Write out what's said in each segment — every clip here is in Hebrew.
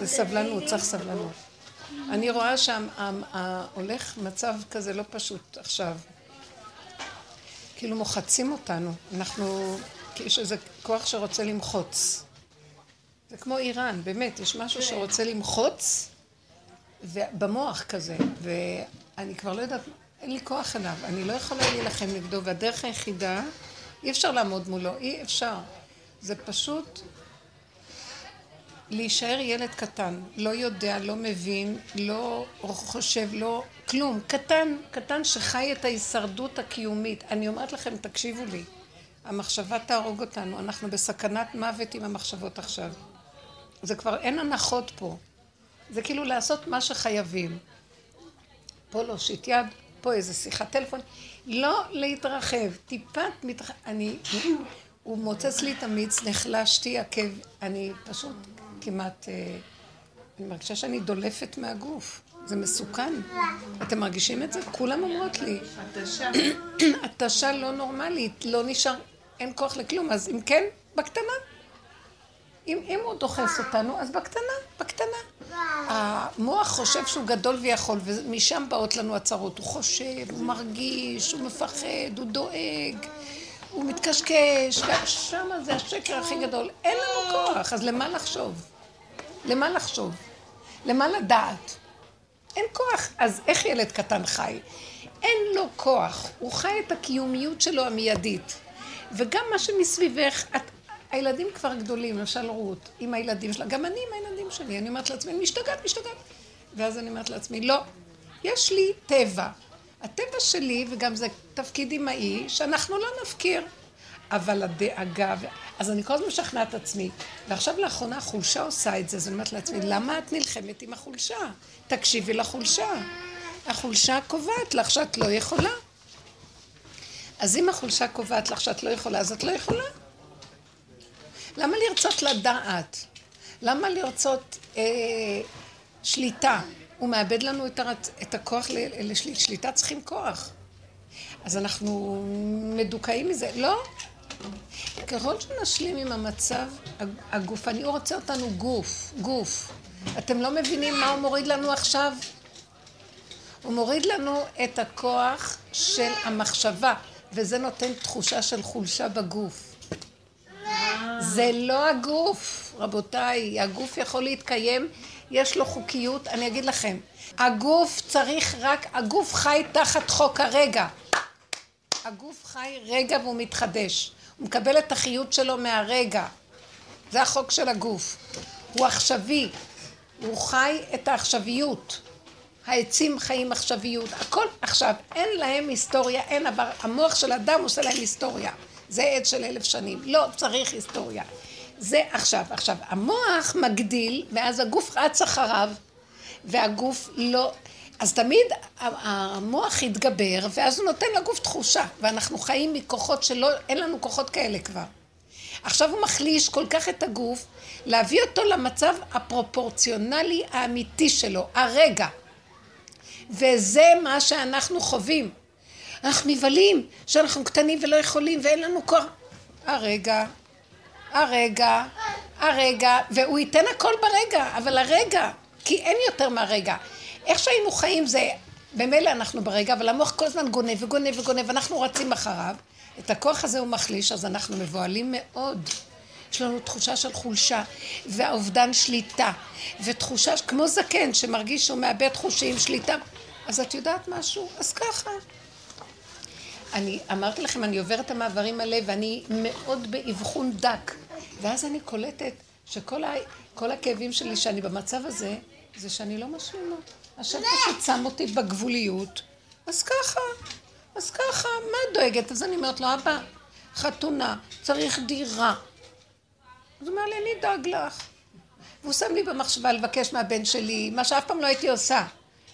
זה סבלנות, צריך סבלנות. אני רואה שהולך מצב כזה לא פשוט עכשיו. כאילו מוחצים אותנו. אנחנו, יש איזה כוח שרוצה למחוץ. זה כמו איראן, באמת, יש משהו כן. שרוצה למחוץ במוח כזה, ואני כבר לא יודעת, אין לי כוח אליו, אני לא יכולה להילחם נגדו, והדרך היחידה, אי אפשר לעמוד מולו, אי אפשר. זה פשוט להישאר ילד קטן, לא יודע, לא מבין, לא חושב, לא... כלום. קטן, קטן שחי את ההישרדות הקיומית. אני אומרת לכם, תקשיבו לי, המחשבה תהרוג אותנו, אנחנו בסכנת מוות עם המחשבות עכשיו. זה כבר אין הנחות פה. זה כאילו לעשות מה שחייבים. פה להושיט יד, פה איזה שיחת טלפון. לא להתרחב, טיפת מתרחב. אני... הוא מוצץ לי את המיץ, נחלשתי, עקב, אני פשוט כמעט... אה, אני מרגישה שאני דולפת מהגוף. זה מסוכן. אתם מרגישים את זה? כולם אומרות לי. התשה. התשה לא נורמלית, לא נשאר, אין כוח לכלום. אז אם כן, בקטנה. אם, אם הוא דוחס אותנו, אז בקטנה, בקטנה. המוח חושב שהוא גדול ויכול, ומשם באות לנו הצהרות. הוא חושב, הוא מרגיש, הוא מפחד, הוא דואג, הוא מתקשקש, שם זה השקר הכי גדול. אין לנו כוח, אז למה לחשוב? למה לחשוב? למה לדעת? אין כוח. אז איך ילד קטן חי? אין לו כוח. הוא חי את הקיומיות שלו המיידית. וגם מה שמסביבך, את, הילדים כבר גדולים, למשל רות, עם הילדים שלה, גם אני עם הילדים שלי, אני אומרת לעצמי, אני משתגעת, משתגעת. ואז אני אומרת לעצמי, לא, יש לי טבע. הטבע שלי, וגם זה תפקיד אמאי, שאנחנו לא נפקיר. אבל הדאגה, אז אני כל הזמן משכנעת את עצמי. ועכשיו לאחרונה החולשה עושה את זה, אז אני אומרת לעצמי, למה את נלחמת עם החולשה? תקשיבי לחולשה. החולשה קובעת לך שאת לא יכולה. אז אם החולשה קובעת לך שאת לא יכולה, אז את לא יכולה. למה לרצות לדעת? למה לרצות אה, שליטה? הוא מאבד לנו את, הרצ... את הכוח לשליטה, צריכים כוח. אז אנחנו מדוכאים מזה. לא, ככל שנשלים עם המצב הגופני, הוא רוצה אותנו גוף, גוף. אתם לא מבינים מה הוא מוריד לנו עכשיו? הוא מוריד לנו את הכוח של המחשבה, וזה נותן תחושה של חולשה בגוף. זה לא הגוף, רבותיי, הגוף יכול להתקיים, יש לו חוקיות, אני אגיד לכם, הגוף צריך רק, הגוף חי תחת חוק הרגע. הגוף חי רגע והוא מתחדש. הוא מקבל את החיות שלו מהרגע. זה החוק של הגוף. הוא עכשווי. הוא חי את העכשוויות. העצים חיים עכשוויות. הכל עכשיו. אין להם היסטוריה, אין עבר. המוח של אדם עושה להם היסטוריה. זה עץ של אלף שנים. לא צריך היסטוריה. זה עכשיו. עכשיו, המוח מגדיל, ואז הגוף רץ אחריו, והגוף לא... אז תמיד המוח יתגבר, ואז הוא נותן לגוף תחושה, ואנחנו חיים מכוחות שלא, אין לנו כוחות כאלה כבר. עכשיו הוא מחליש כל כך את הגוף, להביא אותו למצב הפרופורציונלי האמיתי שלו, הרגע. וזה מה שאנחנו חווים. אנחנו נבהלים שאנחנו קטנים ולא יכולים ואין לנו כוח. הרגע, הרגע, הרגע, והוא ייתן הכל ברגע, אבל הרגע, כי אין יותר מהרגע. איך שהיינו חיים זה, במילא אנחנו ברגע, אבל המוח כל הזמן גונב וגונב וגונב, אנחנו רצים אחריו. את הכוח הזה הוא מחליש, אז אנחנו מבוהלים מאוד. יש לנו תחושה של חולשה, והאובדן שליטה, ותחושה כמו זקן שמרגיש שהוא מאבד חושים, שליטה. אז את יודעת משהו? אז ככה. אני אמרתי לכם, אני עוברת את המעברים האלה, ואני מאוד באבחון דק. ואז אני קולטת שכל ה... הכאבים שלי, שאני במצב הזה, זה שאני לא משלימה. השם פשוט שם אותי בגבוליות, אז ככה, אז ככה, מה את דואגת? אז אני אומרת לו, אבא, חתונה, צריך דירה. אז הוא אומר לי, אני אדאג לך. והוא שם לי במחשבה לבקש מהבן שלי, מה שאף פעם לא הייתי עושה.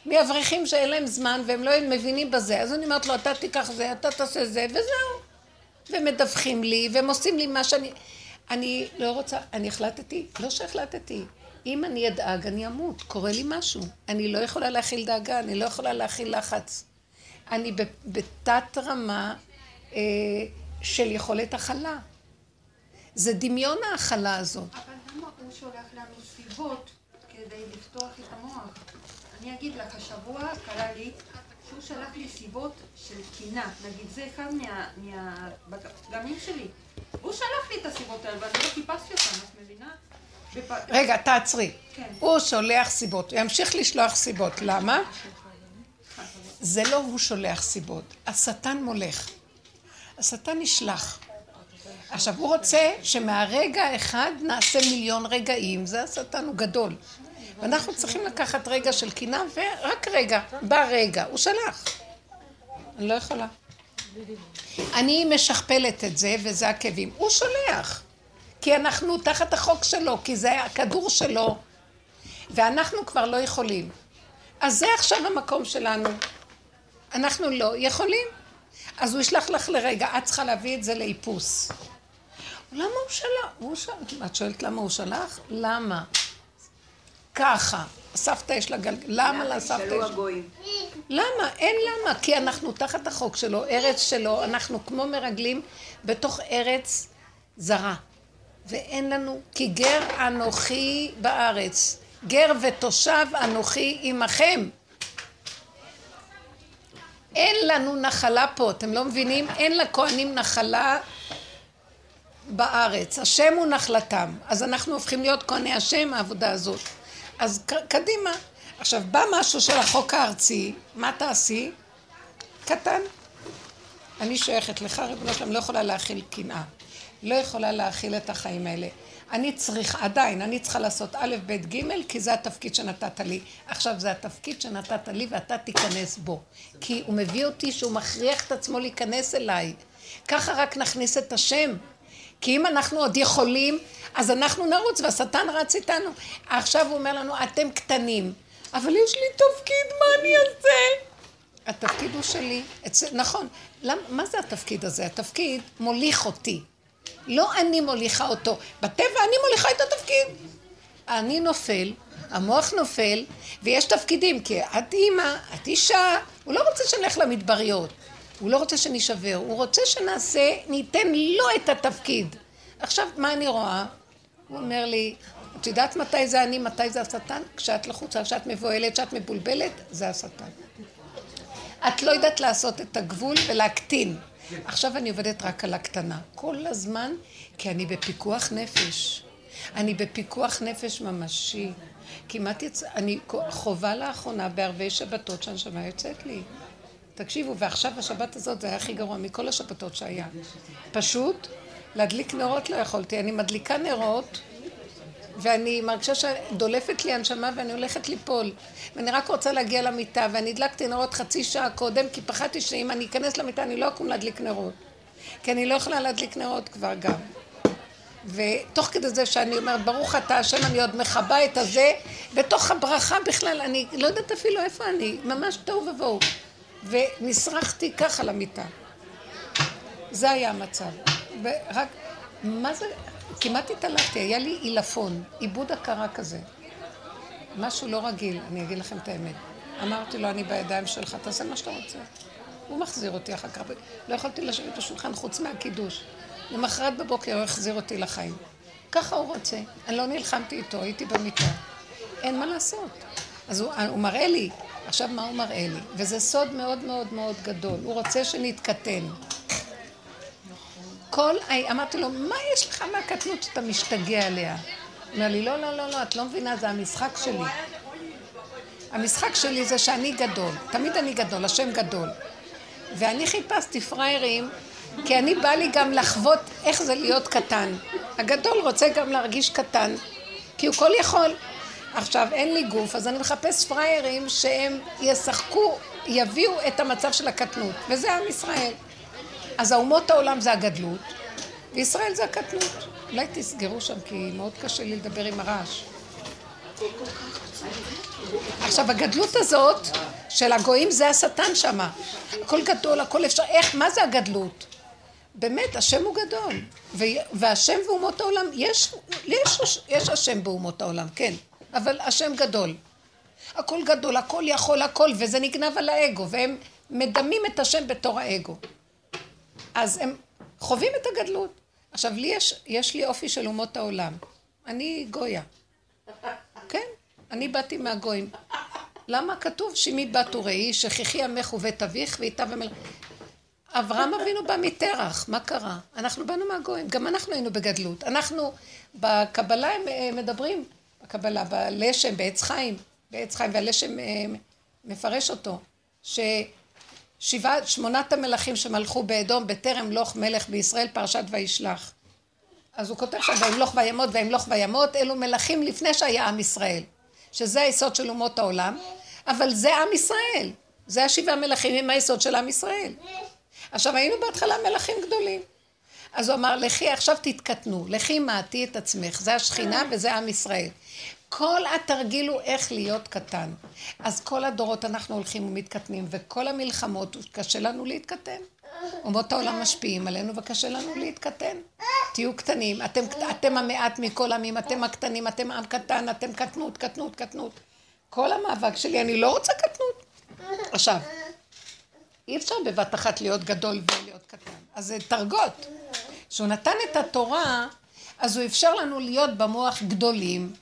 מאברכים שאין להם זמן והם לא מבינים בזה. אז אני אומרת לו, אתה תיקח זה, אתה תעשה זה, וזהו. ומדווחים לי, והם עושים לי מה שאני... אני לא רוצה, אני החלטתי, לא שהחלטתי, אם אני אדאג, אני אמות. קורה לי משהו. אני לא יכולה להכיל דאגה, אני לא יכולה להכיל לחץ. אני בתת רמה אה, של יכולת הכלה. זה דמיון ההכלה הזאת. אבל למה הוא שולח לנו סיבות לפתוח את המוח. אני אגיד לך, השבוע קרה לי שהוא שלח לי סיבות של קינה. נגיד, זה אחד מהפגמים שלי. הוא שלח לי את הסיבות האלה, ואני לא חיפשתי אותן, את מבינה? רגע, תעצרי. הוא שולח סיבות, הוא ימשיך לשלוח סיבות. למה? זה לא הוא שולח סיבות, השטן מולך. השטן נשלח. עכשיו, הוא רוצה שמהרגע האחד נעשה מיליון רגעים, זה השטן, הוא גדול. ואנחנו צריכים לקחת רגע של קינה, ורק רגע, בא רגע, הוא שלח. אני לא יכולה. אני משכפלת את זה, וזה הכאבים. הוא שולח. כי אנחנו תחת החוק שלו, כי זה הכדור שלו, ואנחנו כבר לא יכולים. אז זה עכשיו המקום שלנו. אנחנו לא יכולים. אז הוא ישלח לך לרגע, את צריכה להביא את זה לאיפוס. למה הוא שלח? הוא שלח. את שואלת למה הוא שלח? למה? ככה. סבתא יש לה גלגל... למה לסבתא יש... למה? אין למה. כי אנחנו תחת החוק שלו, ארץ שלו, אנחנו כמו מרגלים בתוך ארץ זרה. ואין לנו, כי גר אנוכי בארץ. גר ותושב אנוכי עמכם. אין לנו נחלה פה, אתם לא מבינים? אין לכהנים נחלה בארץ. השם הוא נחלתם. אז אנחנו הופכים להיות כהני השם, העבודה הזאת. אז קדימה. עכשיו, בא משהו של החוק הארצי, מה תעשי? קטן. אני שייכת לך, ריבונו שלם, לא יכולה להכיל קנאה. לא יכולה להכיל את החיים האלה. אני צריכה, עדיין, אני צריכה לעשות א', ב', ג', כי זה התפקיד שנתת לי. עכשיו, זה התפקיד שנתת לי ואתה תיכנס בו. כי הוא מביא אותי שהוא מכריח את עצמו להיכנס אליי. ככה רק נכניס את השם. כי אם אנחנו עוד יכולים, אז אנחנו נרוץ, והשטן רץ איתנו. עכשיו הוא אומר לנו, אתם קטנים, אבל יש לי תפקיד, מה אני אעשה? התפקיד הוא שלי. אצל, נכון. למ, מה זה התפקיד הזה? התפקיד מוליך אותי. לא אני מוליכה אותו. בטבע אני מוליכה את התפקיד. אני נופל, המוח נופל, ויש תפקידים, כי את אימא, את אישה, הוא לא רוצה שנלך למדבריות. הוא לא רוצה שנישבר, הוא רוצה שנעשה, ניתן לו את התפקיד. עכשיו, מה אני רואה? הוא אומר לי, את יודעת מתי זה אני, מתי זה השטן? כשאת לחוצה, כשאת מבוהלת, כשאת מבולבלת, זה השטן. את לא יודעת לעשות את הגבול ולהקטין. עכשיו אני עובדת רק על הקטנה. כל הזמן, כי אני בפיקוח נפש. אני בפיקוח נפש ממשי. כמעט יצא, אני חובה לאחרונה בערבי שבתות שהנשמה יוצאת לי. תקשיבו, ועכשיו השבת הזאת זה היה הכי גרוע מכל השבתות שהיה. פשוט, להדליק נרות לא יכולתי. אני מדליקה נרות, ואני מרגישה שדולפת לי הנשמה ואני הולכת ליפול. ואני רק רוצה להגיע למיטה, ואני הדלקתי נרות חצי שעה קודם, כי פחדתי שאם אני אכנס למיטה אני לא אקום להדליק נרות. כי אני לא יכולה להדליק נרות כבר גם. ותוך כדי זה שאני אומרת, ברוך אתה השם, אני עוד מכבה את הזה, בתוך הברכה בכלל, אני לא יודעת אפילו איפה אני, ממש תוהו ובוהו. ונשרחתי ככה למיטה. זה היה המצב. ורק, מה זה, כמעט התעלפתי, היה לי עילפון, עיבוד הכרה כזה. משהו לא רגיל, אני אגיד לכם את האמת. אמרתי לו, אני בידיים שלך, תעשה מה שאתה רוצה. הוא מחזיר אותי אחר כך, לא יכולתי לשבת בשולחן חוץ מהקידוש. למחרת בבוקר הוא החזיר אותי לחיים. ככה הוא רוצה. אני לא נלחמתי איתו, הייתי במיטה. אין מה לעשות. אז הוא, הוא מראה לי, עכשיו מה הוא מראה לי? וזה סוד מאוד מאוד מאוד גדול. הוא רוצה שנתקטן. כל, אמרתי לו, מה יש לך מהקטנות שאתה משתגע עליה? אומר לי, לא, לא, לא, לא, את לא מבינה, זה המשחק שלי. המשחק שלי זה שאני גדול. תמיד אני גדול, השם גדול. ואני חיפשתי פראיירים, כי אני בא לי גם לחוות איך זה להיות קטן. הגדול רוצה גם להרגיש קטן, כי הוא כל יכול. עכשיו, אין לי גוף, אז אני מחפש פראיירים שהם ישחקו, יביאו את המצב של הקטנות, וזה עם ישראל. אז האומות העולם זה הגדלות, וישראל זה הקטנות. אולי תסגרו שם, כי מאוד קשה לי לדבר עם הרעש. עכשיו, הגדלות הזאת של הגויים זה השטן שמה. הכל גדול, הכל אפשר. איך, מה זה הגדלות? באמת, השם הוא גדול. והשם ואומות העולם, יש, יש, יש השם באומות העולם, כן. אבל השם גדול. הכל גדול, הכל יכול, הכל, וזה נגנב על האגו, והם מדמים את השם בתור האגו. אז הם חווים את הגדלות. עכשיו, לי יש, יש לי אופי של אומות העולם. אני גויה. כן? אני באתי מהגויים. למה כתוב שמי בת וראי, שכחי עמך ובית אביך ואיתה ומלך... אברהם אבינו בא מטרח, מה קרה? אנחנו באנו מהגויים, גם אנחנו היינו בגדלות. אנחנו, בקבלה הם אה, מדברים, בקבלה, בלשם, בעץ חיים, בעץ חיים, והלשם אה, מפרש אותו, ששבעת, שמונת המלכים שמלכו באדום בטרם לוך מלך בישראל, פרשת וישלח. אז הוא כותב שם, וימלוך וימות וימלוך וימות, אלו מלכים לפני שהיה עם ישראל, שזה היסוד של אומות העולם, אבל זה עם ישראל, זה השבעה מלכים עם היסוד של עם ישראל. עכשיו היינו בהתחלה מלכים גדולים. אז הוא אמר, לכי עכשיו תתקטנו, לכי מעטי את עצמך, זה השכינה וזה עם ישראל. כל התרגיל הוא איך להיות קטן. אז כל הדורות אנחנו הולכים ומתקטנים, וכל המלחמות, קשה לנו להתקטן. אומות העולם משפיעים עלינו וקשה לנו להתקטן. תהיו קטנים, אתם, אתם המעט מכל עמים, אתם הקטנים, אתם עם קטן, אתם קטנות, קטנות, קטנות. כל המאבק שלי, אני לא רוצה קטנות. עכשיו, אי אפשר בבת אחת להיות גדול ולהיות קטן. אז זה תרגות. כשהוא נתן את התורה, אז הוא אפשר לנו להיות במוח גדולים.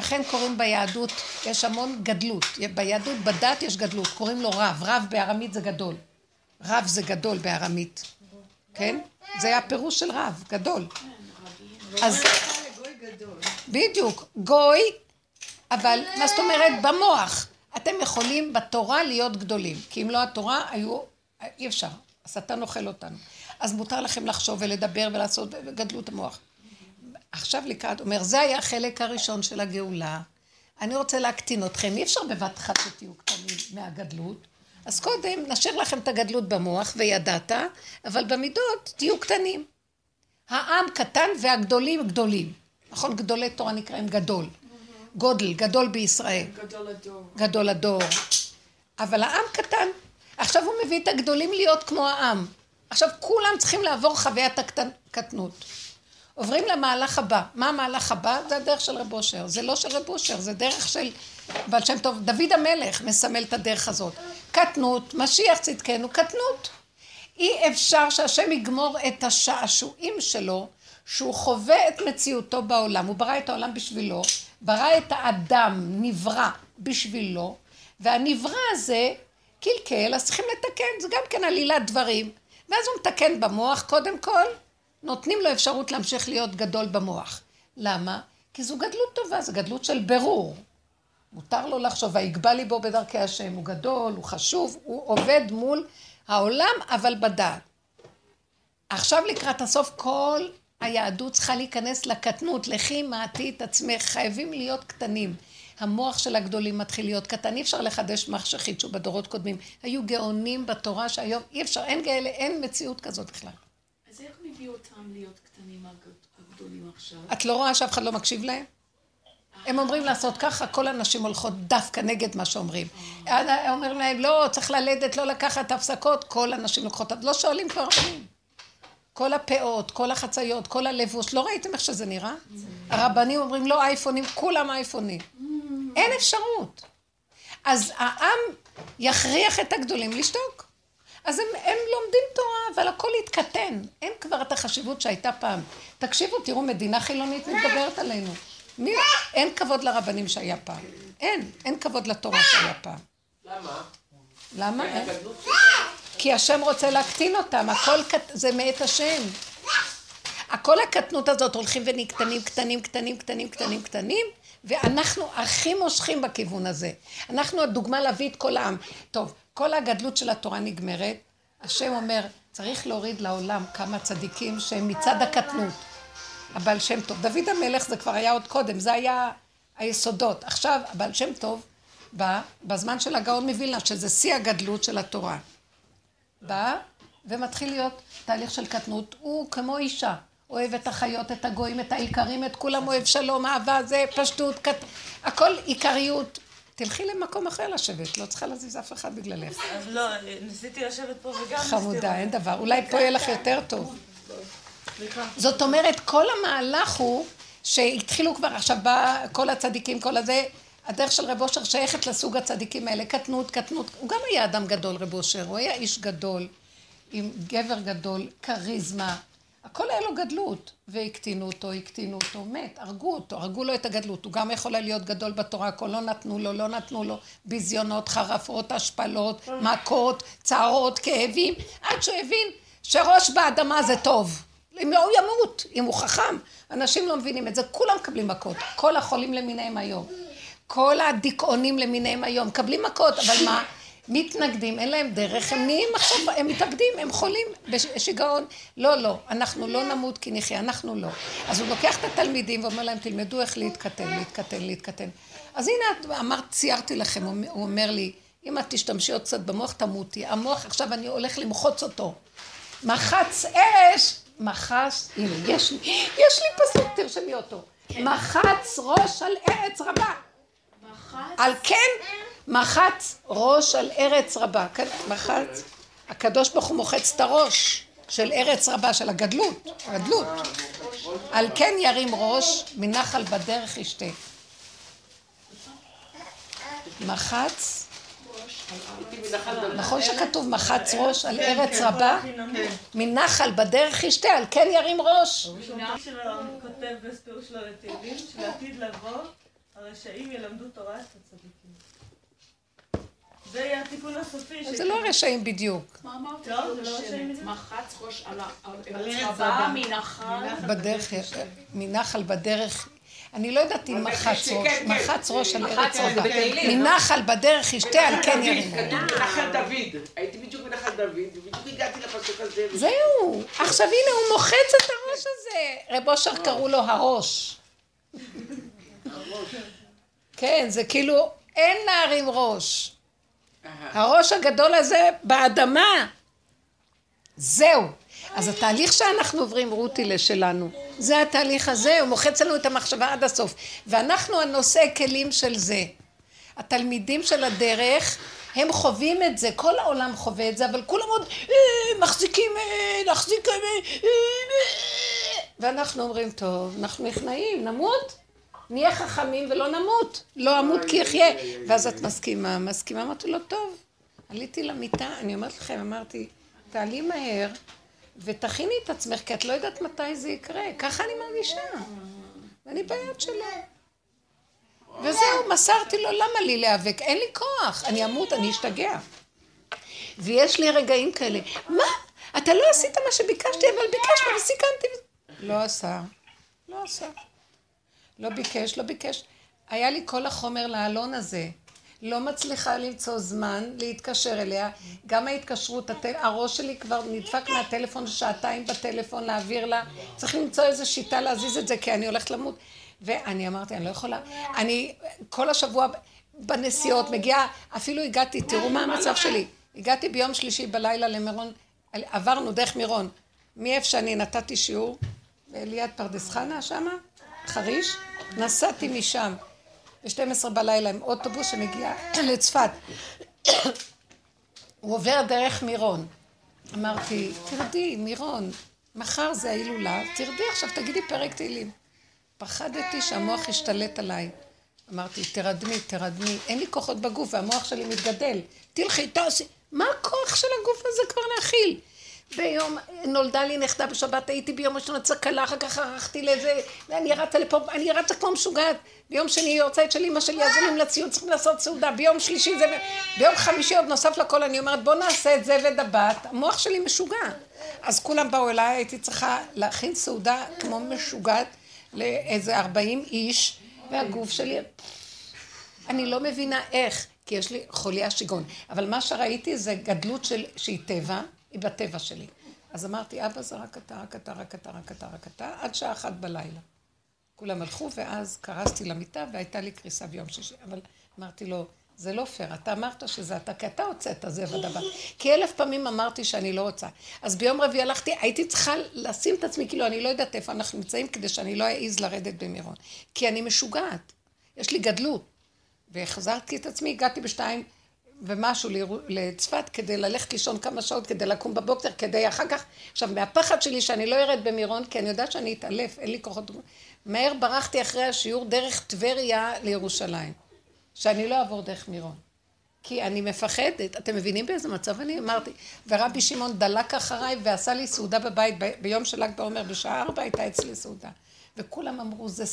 לכן קוראים ביהדות, יש המון גדלות. ביהדות, בדת יש גדלות, קוראים לו רב. רב בארמית זה גדול. רב זה גדול בארמית. כן? זה הפירוש של רב, גדול. אז... בדיוק. גוי, אבל מה זאת אומרת? במוח. אתם יכולים בתורה להיות גדולים, כי אם לא התורה, היו... אי אפשר. השטן אוכל אותנו. אז מותר לכם לחשוב ולדבר ולעשות, וגדלות המוח. עכשיו לקראת, אומר, זה היה החלק הראשון של הגאולה. אני רוצה להקטין אתכם, אי אפשר בבת אחת שתהיו קטנים מהגדלות. אז קודם נשאיר לכם את הגדלות במוח, וידעת, אבל במידות תהיו קטנים. העם קטן והגדולים גדולים. נכון? גדולי תורה נקראים גדול. גודל, גדול בישראל. גדול הדור. גדול הדור. אבל העם קטן. עכשיו הוא מביא את הגדולים להיות כמו העם. עכשיו כולם צריכים לעבור חוויית הקטנות. עוברים למהלך הבא. מה המהלך הבא? זה הדרך של רב אושר. זה לא של רב אושר, זה דרך של בעל שם טוב. דוד המלך מסמל את הדרך הזאת. קטנות, משיח צדקנו, קטנות. אי אפשר שהשם יגמור את השעשועים שלו, שהוא חווה את מציאותו בעולם. הוא ברא את העולם בשבילו, ברא את האדם, נברא בשבילו, והנברא הזה קלקל, אז צריכים לתקן, זה גם כן עלילת דברים. ואז הוא מתקן במוח, קודם כל, נותנים לו אפשרות להמשיך להיות גדול במוח. למה? כי זו גדלות טובה, זו גדלות של ברור. מותר לו לחשוב, ויגבה ליבו בדרכי השם, הוא גדול, הוא חשוב, הוא עובד מול העולם, אבל בדעת. עכשיו לקראת הסוף כל היהדות צריכה להיכנס לקטנות, לכי מעטי את עצמך, חייבים להיות קטנים. המוח של הגדולים מתחיל להיות קטן, אי אפשר לחדש מח שחידשו בדורות קודמים. היו גאונים בתורה שהיום אי אפשר, אין כאלה, אין מציאות כזאת בכלל. מביא אותם להיות קטנים הגדולים עכשיו? את לא רואה שאף אחד לא מקשיב להם? הם אומרים לעשות ככה, כל הנשים הולכות דווקא נגד מה שאומרים. אומרים להם, לא, צריך ללדת, לא לקחת הפסקות, כל הנשים לוקחות, לא שואלים כבר רבים. כל הפאות, כל החציות, כל הלבוש, לא ראיתם איך שזה נראה? הרבנים אומרים לא אייפונים, כולם אייפונים. אין אפשרות. אז העם יכריח את הגדולים לשתוק. אז הם, הם לומדים תורה, אבל הכל התקטן. אין כבר את החשיבות שהייתה פעם. תקשיבו, תראו, מדינה חילונית מתגברת עלינו. מי? אין כבוד לרבנים שהיה פעם. אין, אין כבוד לתורה שהיה פעם. למה? למה? כי השם רוצה להקטין אותם, הכל קט... זה מאת השם. הכל הקטנות הזאת הולכים ונקטנים, קטנים, קטנים, קטנים, קטנים, קטנים, ואנחנו הכי מושכים בכיוון הזה. אנחנו הדוגמה להביא את כל העם. טוב, כל הגדלות של התורה נגמרת, השם אומר, צריך להוריד לעולם כמה צדיקים שהם מצד הקטנות. הבעל שם טוב. דוד המלך זה כבר היה עוד קודם, זה היה היסודות. עכשיו, הבעל שם טוב בא בזמן של הגאון מווילנה, שזה שיא הגדלות של התורה. בא ומתחיל להיות תהליך של קטנות. הוא כמו אישה, אוהב את החיות, את הגויים, את האיכרים, את כולם, אוהב שלום, אהבה, זה פשטות, קט... הכל עיקריות. תלכי למקום אחר לשבת, לא צריכה להזיז אף אחד בגללך. אז לא, ניסיתי לשבת פה וגם... חמודה, אין דבר. אולי פה יהיה לך יותר טוב. זאת אומרת, כל המהלך הוא שהתחילו כבר, עכשיו בא כל הצדיקים, כל הזה, הדרך של רב אושר שייכת לסוג הצדיקים האלה, קטנות, קטנות. הוא גם היה אדם גדול, רב אושר, הוא היה איש גדול, עם גבר גדול, כריזמה. הכל היה לו גדלות, והקטינו אותו, הקטינו אותו, מת, הרגו אותו, הרגו לו את הגדלות. הוא גם יכול היה להיות גדול בתורה, הכל לא נתנו לו, לא נתנו לו ביזיונות, חרפות, השפלות, מכות, צערות, כאבים, עד שהוא הבין שראש באדמה זה טוב. אם לא, הוא ימות, אם הוא חכם. אנשים לא מבינים את זה, כולם מקבלים מכות, כל החולים למיניהם היום. כל הדיכאונים למיניהם היום, מקבלים מכות, אבל מה? מתנגדים, אין להם דרך, הם נהיים עכשיו, הם מתאבדים, הם חולים בשיגעון. לא, לא, אנחנו לא נמות כי נחיה, אנחנו לא. אז הוא לוקח את התלמידים ואומר להם, תלמדו איך להתקטן, להתקטן, להתקטן. אז הנה, אמרת, ציירתי לכם, הוא אומר לי, אם את תשתמשי עוד קצת במוח, תמותי. המוח, עכשיו אני הולך למחוץ אותו. מחץ אש, מחץ, הנה, יש לי, יש לי פסוק, תרשמי אותו. מחץ ראש על ארץ רבה. על כן מחץ ראש על ארץ רבה. כן, מחץ, הקדוש ברוך הוא מוחץ את הראש של ארץ רבה, של הגדלות, הגדלות. על כן ירים ראש, מנחל בדרך ישתה. מחץ, נכון שכתוב מחץ ראש על ארץ רבה? מנחל בדרך ישתה, על כן ירים ראש. כותב בספירוש שלו לתהילים, שלעתיד לבוא הרשעים ילמדו תורה את הצדיקים. זה יהיה התיקון הסופי. זה לא הרשעים בדיוק. מה אמרת? לא, זה לא רשעים. מחץ ראש על ארץ רבה מנחל. בדרך, מנחל בדרך. אני לא יודעת אם מחץ ראש, כן, כן. מחץ ראש על ארץ רבה. מנחל בדרך ישתה על כן ירים. מנחל דוד. הייתי בדיוק מנחל דוד, ובדיוק הגעתי לפסוק הזה. זהו. עכשיו הנה הוא מוחץ את הראש הזה. רב אושר קראו לו הראש. כן, זה כאילו, אין להרים ראש. הראש הגדול הזה באדמה. זהו. אז התהליך שאנחנו עוברים, רותי, לשלנו, זה התהליך הזה, הוא מוחץ לנו את המחשבה עד הסוף. ואנחנו הנושא כלים של זה. התלמידים של הדרך, הם חווים את זה, כל העולם חווה את זה, אבל כולם עוד אה, מחזיקים, אה, להחזיק, אה, ואנחנו אומרים, טוב, אנחנו נכנעים, נמות? נהיה חכמים ולא נמות, לא אמות כי אחיה. ואז את מסכימה, מסכימה, אמרתי לו, טוב. עליתי למיטה, אני אומרת לכם, אמרתי, תעלי מהר ותכיני את עצמך, כי את לא יודעת מתי זה יקרה. ככה אני מרגישה. ואני ביד שלו. וזהו, מסרתי לו, למה לי להיאבק? אין לי כוח, אני אמות, אני אשתגע. ויש לי רגעים כאלה, מה? אתה לא עשית מה שביקשתי, אבל ביקשת וסיכמתי. לא עשה. לא עשה. לא ביקש, לא ביקש. היה לי כל החומר לעלון הזה. לא מצליחה למצוא זמן להתקשר אליה. גם ההתקשרות, הטל... הראש שלי כבר נדפק מהטלפון שעתיים בטלפון להעביר לה. צריך למצוא איזו שיטה להזיז את זה, כי אני הולכת למות. ואני אמרתי, אני לא יכולה. אני כל השבוע בנסיעות מגיעה, אפילו הגעתי, תראו מה המצב שלי. הגעתי ביום שלישי בלילה למירון, עברנו דרך מירון. מאיפה שאני נתתי שיעור, ליד פרדס חנה שמה, חריש, נסעתי משם ב-12 בלילה עם אוטובוס שמגיע לצפת. הוא עובר דרך מירון. אמרתי, תרדי, מירון, מחר זה ההילולה, תרדי עכשיו, תגידי פרק תהילים. פחדתי שהמוח ישתלט עליי. אמרתי, תרדמי, תרדמי, אין לי כוחות בגוף והמוח שלי מתגדל. תלכי, תעשי. מה הכוח של הגוף הזה כבר להכיל? ביום, נולדה לי נכדה בשבת, הייתי ביום ראשון הצקלה, אחר כך ערכתי לאיזה, אני רצה לפה, אני רצה כמו משוגעת. ביום שני יורצייט של אמא שלי, אז עולים לציון, צריכים לעשות סעודה. ביום שלישי זה, ביום חמישי עוד נוסף לכל, אני אומרת, בוא נעשה את זה ודבת. המוח שלי משוגע. אז כולם באו אליי, הייתי צריכה להכין סעודה כמו משוגעת לאיזה ארבעים איש, והגוף שלי, אני לא מבינה איך, כי יש לי חוליה שיגעון. אבל מה שראיתי זה גדלות של, שהיא טבע. היא בטבע שלי. אז אמרתי, אבא זה רק אתה, רק אתה, רק אתה, רק אתה, רק אתה, עד שעה אחת בלילה. כולם הלכו, ואז קרסתי למיטה, והייתה לי קריסה ביום שישי. אבל אמרתי לו, זה לא פייר, אתה אמרת שזה אתה, כי אתה הוצאת זה ודבר. כי אלף פעמים אמרתי שאני לא רוצה. אז ביום רביעי הלכתי, הייתי צריכה לשים את עצמי, כאילו, אני לא יודעת איפה אנחנו נמצאים, כדי שאני לא אעז לרדת במירון. כי אני משוגעת, יש לי גדלות. והחזרתי את עצמי, הגעתי בשתיים, ומשהו לצפת כדי ללכת לישון כמה שעות, כדי לקום בבוקר, כדי אחר כך... עכשיו, מהפחד שלי שאני לא ארד במירון, כי אני יודעת שאני אתעלף, אין לי כוחות... מהר ברחתי אחרי השיעור דרך טבריה לירושלים, שאני לא אעבור דרך מירון. כי אני מפחדת. אתם מבינים באיזה מצב אני אמרתי? ורבי שמעון דלק אחריי ועשה לי סעודה בבית, ביום של ל"ג בעומר, בשעה ארבע הייתה אצלי סעודה. וכולם אמרו, זה...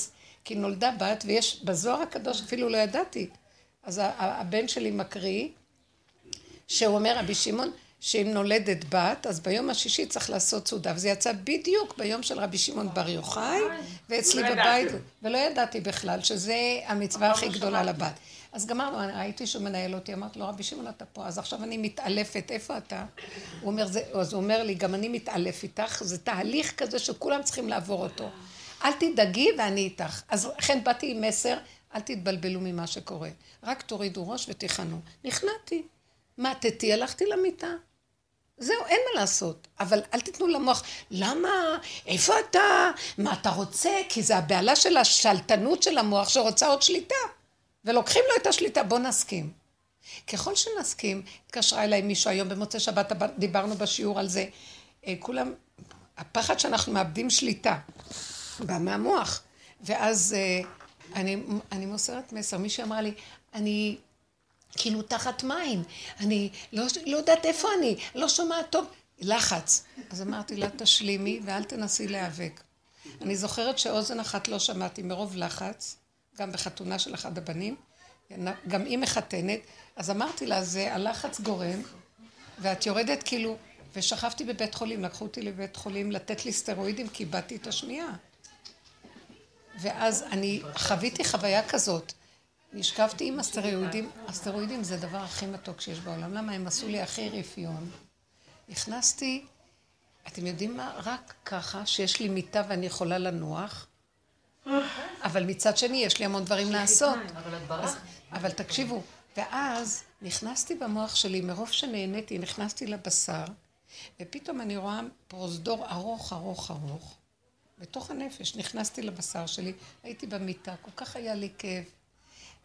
כי נולדה בת, ויש בזוהר הקדוש, אפילו לא ידעתי. אז הבן שלי מקריא, שהוא אומר, רבי שמעון, שאם נולדת בת, אז ביום השישי צריך לעשות סעודה. וזה יצא בדיוק ביום של רבי שמעון בר יוחאי, ואצלי לא בבית, ולא ידעתי בכלל שזה המצווה הכי גדולה לבת. אז גמרנו, ראיתי שהוא מנהל אותי, אמרתי לו, רבי שמעון אתה פה, אז עכשיו אני מתעלפת, איפה אתה? הוא אומר, זה, אז הוא אומר לי, גם אני מתעלף איתך, זה תהליך כזה שכולם צריכים לעבור אותו. אל תדאגי ואני איתך. אז לכן באתי עם מסר, אל תתבלבלו ממה שקורה. רק תורידו ראש ותיכנו. נכנעתי. מתתי, הלכתי למיטה. זהו, אין מה לעשות. אבל אל תיתנו למוח, למה? איפה אתה? מה אתה רוצה? כי זה הבהלה של השלטנות של המוח שרוצה עוד שליטה. ולוקחים לו את השליטה, בוא נסכים. ככל שנסכים, התקשרה אליי מישהו היום במוצאי שבת, דיברנו בשיעור על זה. אה, כולם, הפחד שאנחנו מאבדים שליטה, בא מהמוח. ואז אה, אני, אני מוסרת מסר, מישהי אמרה לי, אני כאילו תחת מים, אני לא, לא יודעת איפה אני, לא שומעת טוב, לחץ. אז אמרתי לה, תשלימי ואל תנסי להיאבק. אני זוכרת שאוזן אחת לא שמעתי מרוב לחץ, גם בחתונה של אחד הבנים, גם היא מחתנת, אז אמרתי לה, זה הלחץ גורם, ואת יורדת כאילו, ושכבתי בבית חולים, לקחו אותי לבית חולים לתת לי סטרואידים, כי איבדתי את השמיעה. ואז אני חוויתי חוויה כזאת. נשכבתי עם הסטרואידים, הסטרואידים זה הדבר הכי מתוק שיש בעולם. למה? הם עשו לי הכי רפיון. נכנסתי, אתם יודעים מה? רק ככה שיש לי מיטה ואני יכולה לנוח, אבל מצד שני יש לי המון דברים לעשות. אבל תקשיבו, ואז נכנסתי במוח שלי, מרוב שנהניתי, נכנסתי לבשר, ופתאום אני רואה פרוזדור ארוך, ארוך, ארוך. בתוך הנפש, נכנסתי לבשר שלי, הייתי במיטה, כל כך היה לי כאב.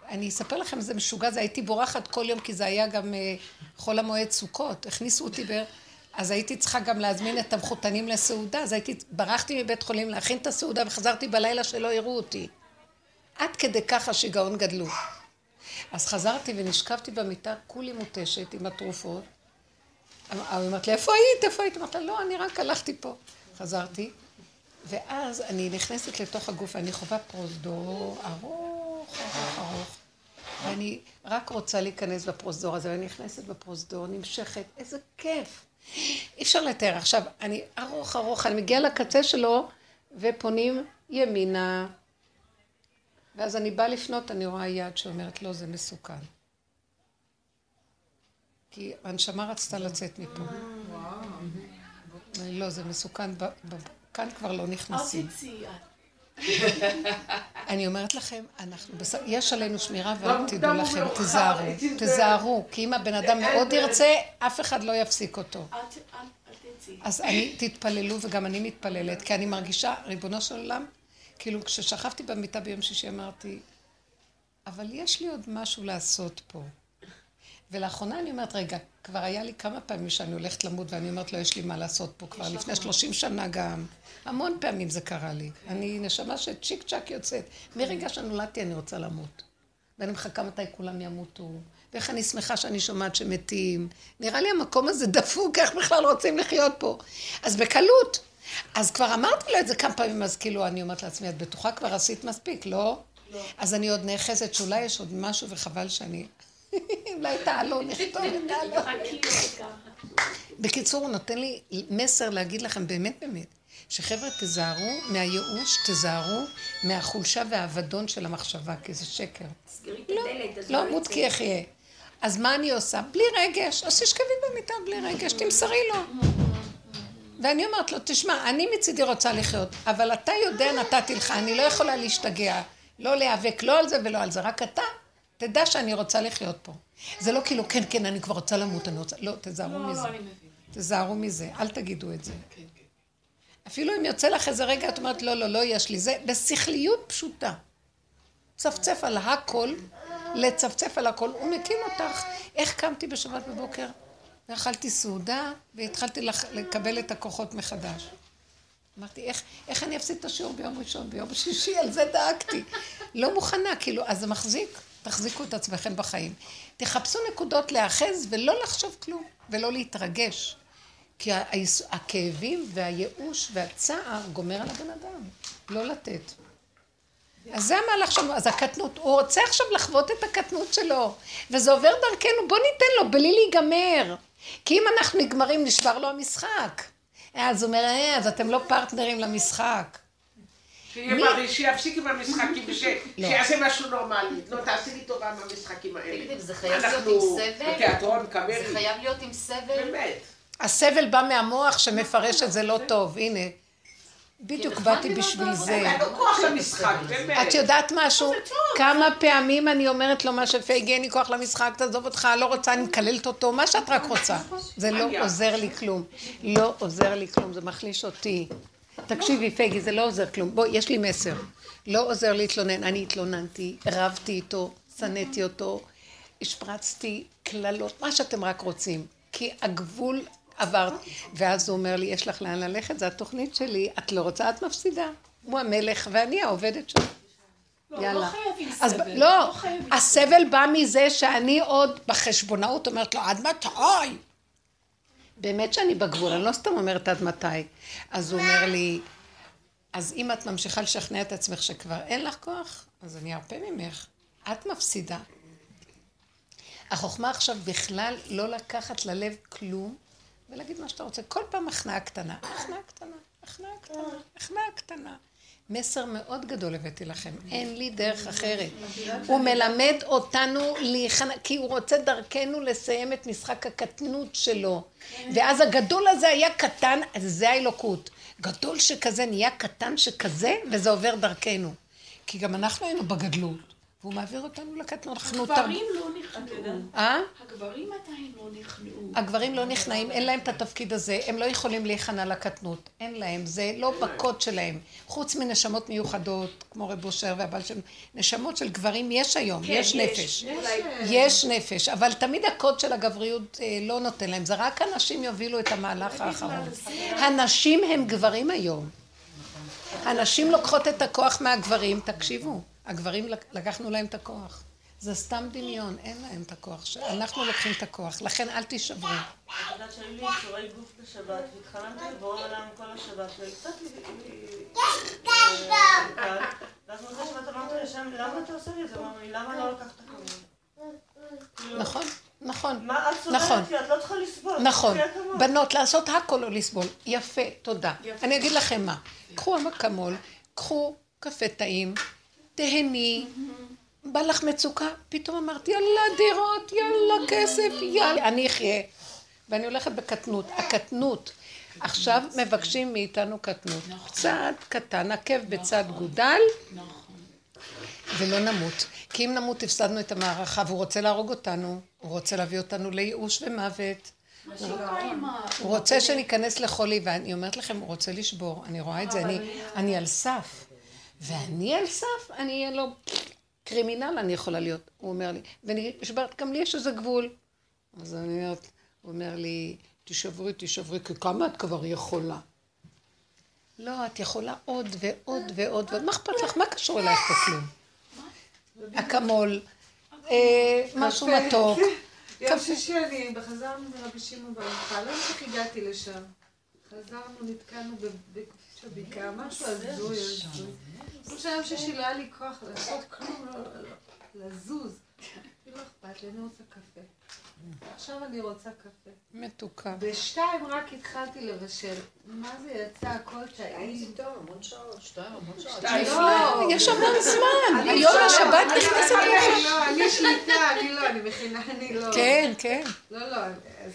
אני אספר לכם, זה משוגע, זה הייתי בורחת כל יום, כי זה היה גם uh, חול המועד סוכות, הכניסו אותי ב... אז הייתי צריכה גם להזמין את המחותנים לסעודה, אז הייתי, ברחתי מבית חולים להכין את הסעודה וחזרתי בלילה שלא יראו אותי. עד כדי כך השיגעון גדלו. אז חזרתי ונשכבתי במיטה, כולי מותשת עם התרופות. היא אומרת לי, איפה היית? איפה היית? אמרתי לה, לא, אני רק הלכתי פה. חזרתי, ואז אני נכנסת לתוך הגוף ואני חווה פרוזדור ארוך, ארוך, ארוך. ואני רק רוצה להיכנס בפרוזדור הזה, ואני נכנסת בפרוזדור, נמשכת, איזה כיף. אי אפשר לתאר. עכשיו, אני ארוך ארוך, אני מגיעה לקצה שלו, ופונים ימינה. ואז אני באה לפנות, אני רואה יד שאומרת, לא, זה מסוכן. כי הנשמה רצתה לצאת מפה. לא, זה מסוכן, כאן כבר לא נכנסים. אני אומרת לכם, אנחנו, יש עלינו שמירה ואל תדעו לכם, תיזהרו, תיזהרו, כי אם הבן אדם מאוד ירצה, אף אחד לא יפסיק אותו. אז אני, תתפללו וגם אני מתפללת, כי אני מרגישה, ריבונו של עולם, כאילו כששכבתי במיטה ביום שישי אמרתי, אבל יש לי עוד משהו לעשות פה. ולאחרונה אני אומרת, רגע, כבר היה לי כמה פעמים שאני הולכת למות ואני אומרת לו, לא, יש לי מה לעשות פה כבר לפני שלושים שנה גם. המון פעמים זה קרה לי. אני נשמה שצ'יק צ'אק יוצאת. מרגע שנולדתי אני רוצה למות. ואני מחכה מתי כולם ימותו. ואיך אני שמחה שאני שומעת שמתים. נראה לי המקום הזה דפוק, איך בכלל רוצים לחיות פה. אז בקלות. אז כבר אמרתי לו את זה כמה פעמים, אז כאילו, אני אומרת לעצמי, את בטוחה כבר עשית מספיק, לא? לא. אז אני עוד נאחזת שאולי יש עוד משהו וחבל שאני אולי תעלו, נכתוב את תעלו. בקיצור, הוא נותן לי מסר להגיד לכם באמת באמת, שחבר'ה תזהרו מהייאוש, תזהרו מהחולשה והאבדון של המחשבה, כי זה שקר. לא, לא, מות כי יחיה. אז מה אני עושה? בלי רגש. אז תשכבי במיטה בלי רגש, תמסרי לו. ואני אומרת לו, תשמע, אני מצידי רוצה לחיות, אבל אתה יודע, נתתי לך, אני לא יכולה להשתגע, לא להיאבק לא על זה ולא על זה, רק אתה תדע שאני רוצה לחיות פה. זה לא כאילו, כן, כן, אני כבר רוצה למות, אני רוצה... לא, תזהרו לא, מזה. לא, תזהרו מזה, אל תגידו את זה. כן. אפילו אם יוצא לך איזה רגע, את אומרת, לא, לא, לא, יש לי זה, בשכליות פשוטה. צפצף על הכל, לצפצף על הכל, הוא מקים אותך. איך קמתי בשבת בבוקר? ואכלתי סעודה, והתחלתי לקבל את הכוחות מחדש. אמרתי, איך, איך אני אפסיד את השיעור ביום ראשון, ביום שישי? על זה דאגתי. לא מוכנה, כאילו, אז זה מחזיק. תחזיקו את עצמכם בחיים. תחפשו נקודות להאחז ולא לחשוב כלום, ולא להתרגש. כי הכאבים והייאוש והצער גומר על הבן אדם. לא לתת. אז זה המהלך שלנו, אז הקטנות, הוא רוצה עכשיו לחוות את הקטנות שלו, וזה עובר דרכנו, בוא ניתן לו בלי להיגמר. כי אם אנחנו נגמרים, נשבר לו המשחק. אז הוא אומר, אה, אז אתם לא פרטנרים למשחק. שיהיה בריא, שיפסיק עם המשחקים, לא. שיעשה משהו נורמלי. לא, תעשי לי טובה עם המשחקים האלה. זה חייב להיות עם סבל? אנחנו בתיאטרון, קאמרי. זה חייב להיות עם סבל? באמת. הסבל בא מהמוח שמפרש את זה לא טוב, הנה. בדיוק באתי בשביל זה. את יודעת משהו? כמה פעמים אני אומרת לו מה שפייגי, אין לי כוח למשחק, תעזוב אותך, לא רוצה, אני מקללת אותו, מה שאת רק רוצה. זה לא עוזר לי כלום. לא עוזר לי כלום, זה מחליש אותי. תקשיבי, פייגי, זה לא עוזר כלום. בואי, יש לי מסר. לא עוזר להתלונן. אני התלוננתי, רבתי איתו, שנאתי אותו, השפרצתי קללות, מה שאתם רק רוצים. כי הגבול עברת. ואז הוא אומר לי, יש לך לאן ללכת, זו התוכנית שלי, את לא רוצה, את מפסידה. הוא המלך ואני העובדת שלו. לא, לא יאללה. לא חייבים אז סבל. לא, לא הסבל בא מזה שאני עוד בחשבונאות אומרת לו, עד מתי? באמת שאני בגבול, אני לא סתם אומרת עד מתי. אז הוא אומר לי, אז אם את ממשיכה לשכנע את עצמך שכבר אין לך כוח, אז אני ארפה ממך. את מפסידה. החוכמה עכשיו בכלל לא לקחת ללב כלום ולהגיד מה שאתה רוצה. כל פעם הכנעה קטנה, הכנעה קטנה, הכנעה קטנה, הכנעה קטנה. מסר מאוד גדול הבאתי לכם, אין לי דרך אחרת. הוא מלמד אותנו להיכנע, כי הוא רוצה דרכנו לסיים את משחק הקטנות שלו. ואז הגדול הזה היה קטן, אז זה האלוקות. גדול שכזה נהיה קטן שכזה, וזה עובר דרכנו. כי גם אנחנו היינו בגדלות. והוא מעביר אותנו לקטנות. הגברים לא נכנעו. אה? הגברים עדיין לא נכנעו. הגברים לא נכנעים, אין להם את התפקיד הזה, הם לא יכולים להיכנע לקטנות, אין להם, זה לא בקוד שלהם. חוץ מנשמות מיוחדות, כמו רב אושר והבעל שם, נשמות של גברים יש היום, כן, יש נפש. יש נפש, אבל תמיד הקוד של הגבריות אה, לא נותן להם, זה רק הנשים יובילו את המהלך האחרון. הנשים הם גברים היום. הנשים לוקחות את הכוח מהגברים, תקשיבו. הגברים לקחנו להם את הכוח. זה סתם דמיון, אין להם את הכוח. אנחנו לוקחים את הכוח, לכן אל תישברו. את יודעת שהיו לי אישורי גוף בשבת, והתחננתי לבורא עולם כל השבת, וקצת ואז מוצאי שבת אמרתי לשם, למה אתה עושה לי את זה? אמר לי, למה לא לקחת כמוני? נכון, נכון, נכון, לא. נכון, בנות, לעשות הכל לא לסבול. יפה, תודה. אני אגיד לכם מה, קחו אקמול, קחו קפה טעים, תהני, בא לך מצוקה, פתאום אמרתי, יאללה דירות, יאללה כסף, יאללה, אני אחיה. ואני הולכת בקטנות. הקטנות, עכשיו מבקשים מאיתנו קטנות. צעד קטן, עקב בצד גודל, ולא נמות. כי אם נמות הפסדנו את המערכה, והוא רוצה להרוג אותנו, הוא רוצה להביא אותנו לייאוש ומוות. הוא רוצה שניכנס לחולי, ואני אומרת לכם, הוא רוצה לשבור, אני רואה את זה, אני על סף. ואני על סף, אני אהיה לו קרימינל, אני יכולה להיות. הוא אומר לי, ואני נשברת, גם לי יש איזה גבול. אז אני אומרת, הוא אומר לי, תשברי, תשברי, כי כמה את כבר יכולה? לא, את יכולה עוד ועוד ועוד ועוד. מה אכפת לך? מה קשור אלייך פה כלום? אקמול, אה, משהו מתוק. יום שישי אני, וחזרנו מרבי שמעון ברמח"ל, לא יודעת איך הגעתי לשם. חזרנו, נתקענו בבקעה, משהו הזוי, הזוי. כמו שהיום שישי לא היה לי כוח לעשות כלום, לא, לא, לא, לזוז. לא אכפת לי, אני רוצה קפה. עכשיו אני רוצה קפה. מתוקה. בשתיים רק התחלתי לבשל. מה זה יצא? הכל טעים. המון שעות, שתיים, המון שעות. לא, יש המון זמן. היום השבת נכנסת לראש. לא, אני שליטה, אני לא, אני מכינה, אני לא. כן, כן. לא, לא,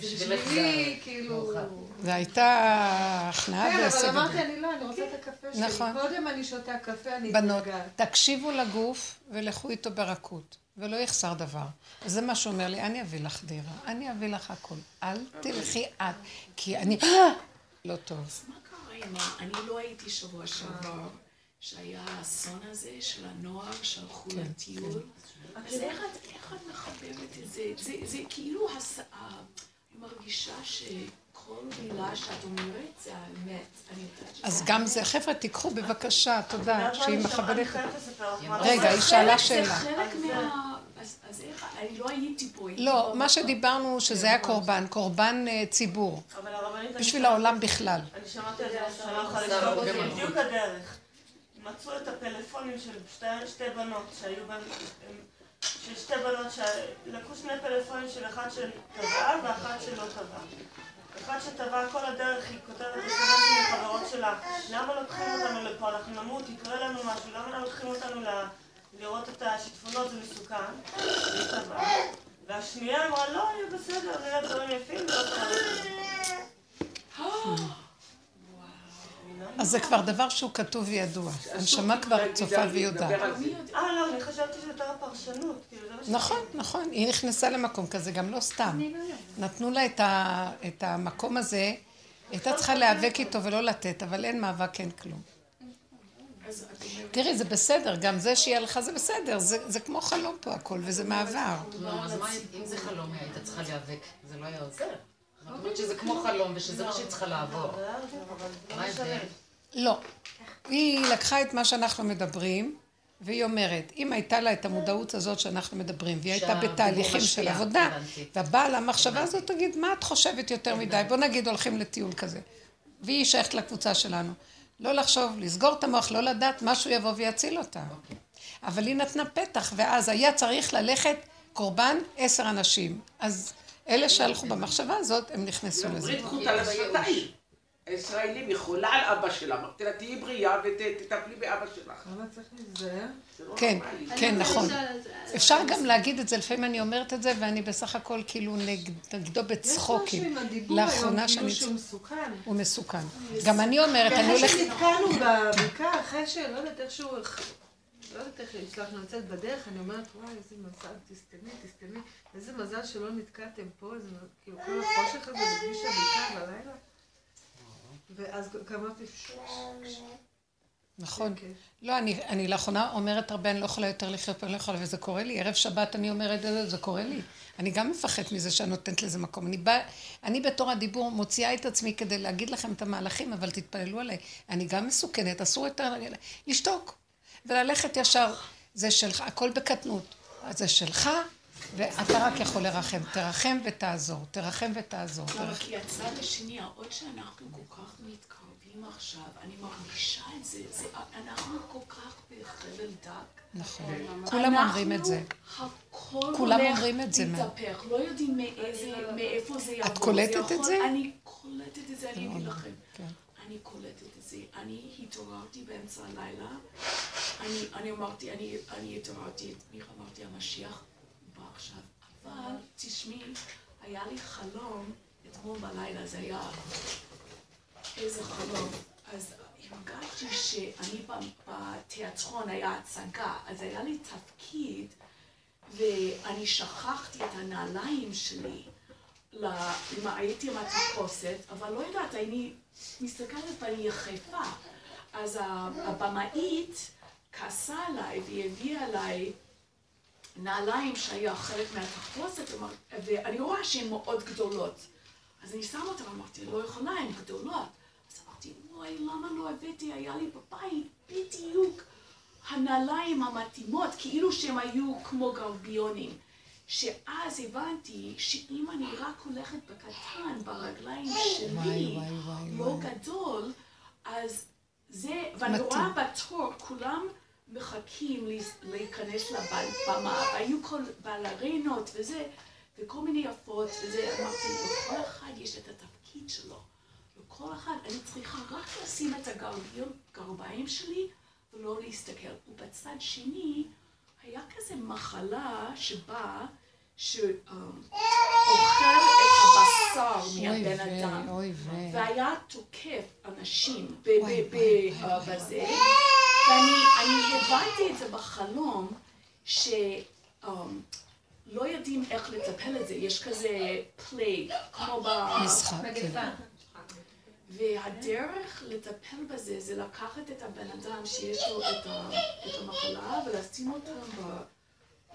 זה בשבילי, כאילו... זה הייתה הכנעה והישג. כן, אבל אמרתי, אני לא, אני רוצה את הקפה שלי. נכון. קודם אני שותה קפה, אני בנות, תקשיבו לגוף ולכו איתו ברכות, ולא יחסר דבר. זה מה שאומר לי, אני אביא לך דירה, אני אביא לך הכל. אל תלכי את, כי אני... לא טוב. אז מה קרה עם אני לא הייתי שבוע שעבר, שהיה האסון הזה של הנוער שהלכו כן, לטיול. כן. אז איך את מחברת את זה? זה כאילו, אני מרגישה ש... כל מילה שאת אומרת זה האמת. אז גם זה, חבר'ה, תיקחו בבקשה, תודה, שהיא מכבדת. רגע, היא שאלה שאלה. זה חלק מה... אני לא הייתי פה. לא. מה שדיברנו שזה היה קורבן, קורבן אה, ציבור, אבל הרבנית... בשביל העולם בכלל. אני שמעתי על זה שנה אחת לבדוק, זה בדיוק הדרך. מצאו את הפלאפונים של שתי, שתי בנות שהיו בהם, הם- של שתי בנות שלקחו שני פלאפונים של אחת שטבעה ואחת שלא טבעה. אחת שטבעה כל הדרך, היא כותבת אסמסים לחברות שלה, למה לוקחים אותנו לפה, אנחנו נמות, יקרה לנו משהו, למה לא לוקחים אותנו ל... לראות את השיטפונות, זה מסוכן. והשנייה אמרה, לא, יהיה בסדר, נראה דברים יפים, לא. אז זה כבר דבר שהוא כתוב וידוע. הנשמה כבר צופה ויודעת. זה. אה, לא, אני חשבתי שזה יותר הפרשנות, כאילו, זה. נכון, נכון, היא נכנסה למקום כזה, גם לא סתם. נתנו לה את המקום הזה, הייתה צריכה להיאבק איתו ולא לתת, אבל אין מאבק, אין כלום. תראי, זה בסדר, גם זה שהיא הלכה זה בסדר, זה, זה כמו חלום פה הכל, וזה מעבר. לא, אז מה, אם זה חלום, היא הייתה צריכה להיאבק, זה לא היה עוזר. זאת אומרת שזה כמו חלום ושזה מה שהיא צריכה לעבור. מה ההבדל? לא. היא לקחה את מה שאנחנו מדברים, והיא אומרת, אם הייתה לה את המודעות הזאת שאנחנו מדברים, והיא הייתה בתהליכים של עבודה, לה המחשבה הזאת, תגיד, מה את חושבת יותר מדי? בוא נגיד הולכים לטיול כזה. והיא שייכת לקבוצה שלנו. לא לחשוב, לסגור את המוח, לא לדעת, משהו יבוא ויציל אותה. אבל היא נתנה פתח, ואז היה צריך ללכת קורבן עשר אנשים. אז אלה שהלכו במחשבה הזאת, הם נכנסו לזה. ברית חוט על הישראלים יכולה על אבא שלה, אמרתי לה, תהיי בריאה ותטפלי באבא שלך. למה צריך להיזהר? זה לא כן. כן, נכון. אפשר גם להגיד את זה, לפעמים אני אומרת את זה, ואני בסך הכל כאילו נגד- נגדו יש משהו בצחוקים. עם הדיבור היום, כאילו. שהוא מסוכן. הוא מסוכן. גם אני אומרת, אני אחרי הולכת... שנתקענו בבקעה, אחרי שלא יודעת איכשהו, לא יודעת איך הצלחנו לצאת בדרך, אני אומרת, וואי, איזה מזל, תסתמי, תסתמי, איזה מזל שלא נתקעתם פה, איזה, כאילו, כל החושך הזה בכביש הבקעה בלילה. ואז קמתי, נכון. שקט. לא, אני, לאחרונה אומרת הרבה, אני לא יכולה יותר לחיות פה, אני לא יכולה, וזה קורה לי. ערב שבת אני אומרת, זה, זה קורה לי. אני גם מפחדת מזה שאני נותנת לזה מקום. אני, בא, אני בתור הדיבור מוציאה את עצמי כדי להגיד לכם את המהלכים, אבל תתפללו עליי. אני גם מסוכנת, אסור יותר לשתוק. וללכת ישר, זה שלך, הכל בקטנות. אז זה שלך, ואתה רק יכול לרחם. תרחם ותעזור, תרחם ותעזור. אבל. כי הצד השני, העוד שאנחנו כל כך מתקרבים עכשיו, אני מרגישה את זה, זה אנחנו כל כך בחבל דק. נכון. כולם אומרים את זה. הכל כולם הולך אומרים את זה, מה? להתהפך, לא יודעים מאיפה זה יבוא. קולטת זה את זה? אני קולטת את זה, אני אגיד לכם. כן. אני קולטת את זה. אני התעוררתי באמצע הלילה, אני, אמרתי, אני, התעוררתי, איך אמרתי, המשיח עכשיו. אבל, תשמעי, היה לי חלום אתמול בלילה, זה היה איזה חלום. אז הרגשתי שאני בתיאטרון, היה הצגה, אז היה לי תפקיד, ואני שכחתי את הנעליים שלי. הייתי עם התחפושת, אבל לא יודעת, אני מסתכלת ואני יחפה. אז הבמאית כעסה עליי והיא הביאה עליי נעליים שהיה חלק מהתחפושת, ואני רואה שהן מאוד גדולות. אז אני שמה אותן, אמרתי, לא יכולה, הן גדולות. אז אמרתי, וואי, למה לא הבאתי? היה לי בבית בדיוק הנעליים המתאימות, כאילו שהם היו כמו גרביונים. שאז הבנתי שאם אני רק הולכת בקטן, ברגליים שלי, וואי, וואי, לא. גדול, אז זה, ואני. רואה בתור, כולם מחכים להיכנס לבמה, והיו כל בלרינות וזה, וכל מיני יפות, וזה, אמרתי, לכל אחד יש את התפקיד שלו. לכל אחד, אני צריכה רק לשים את הגרביים- גרביים שלי ולא להסתכל. ובצד שני, היה כזה מחלה שבאה, שאוכל את הבשר מהבן אדם. והיה תוקף אנשים אה, בזה, ואני אני הבנתי את זה בחלום, שלא יודעים איך לטפל את זה, יש כזה plague, כמו ב... משחק, כן. והדרך לטפל בזה זה לקחת את הבן אדם שיש לו את, ה, את המחלה ולשים אותם ב-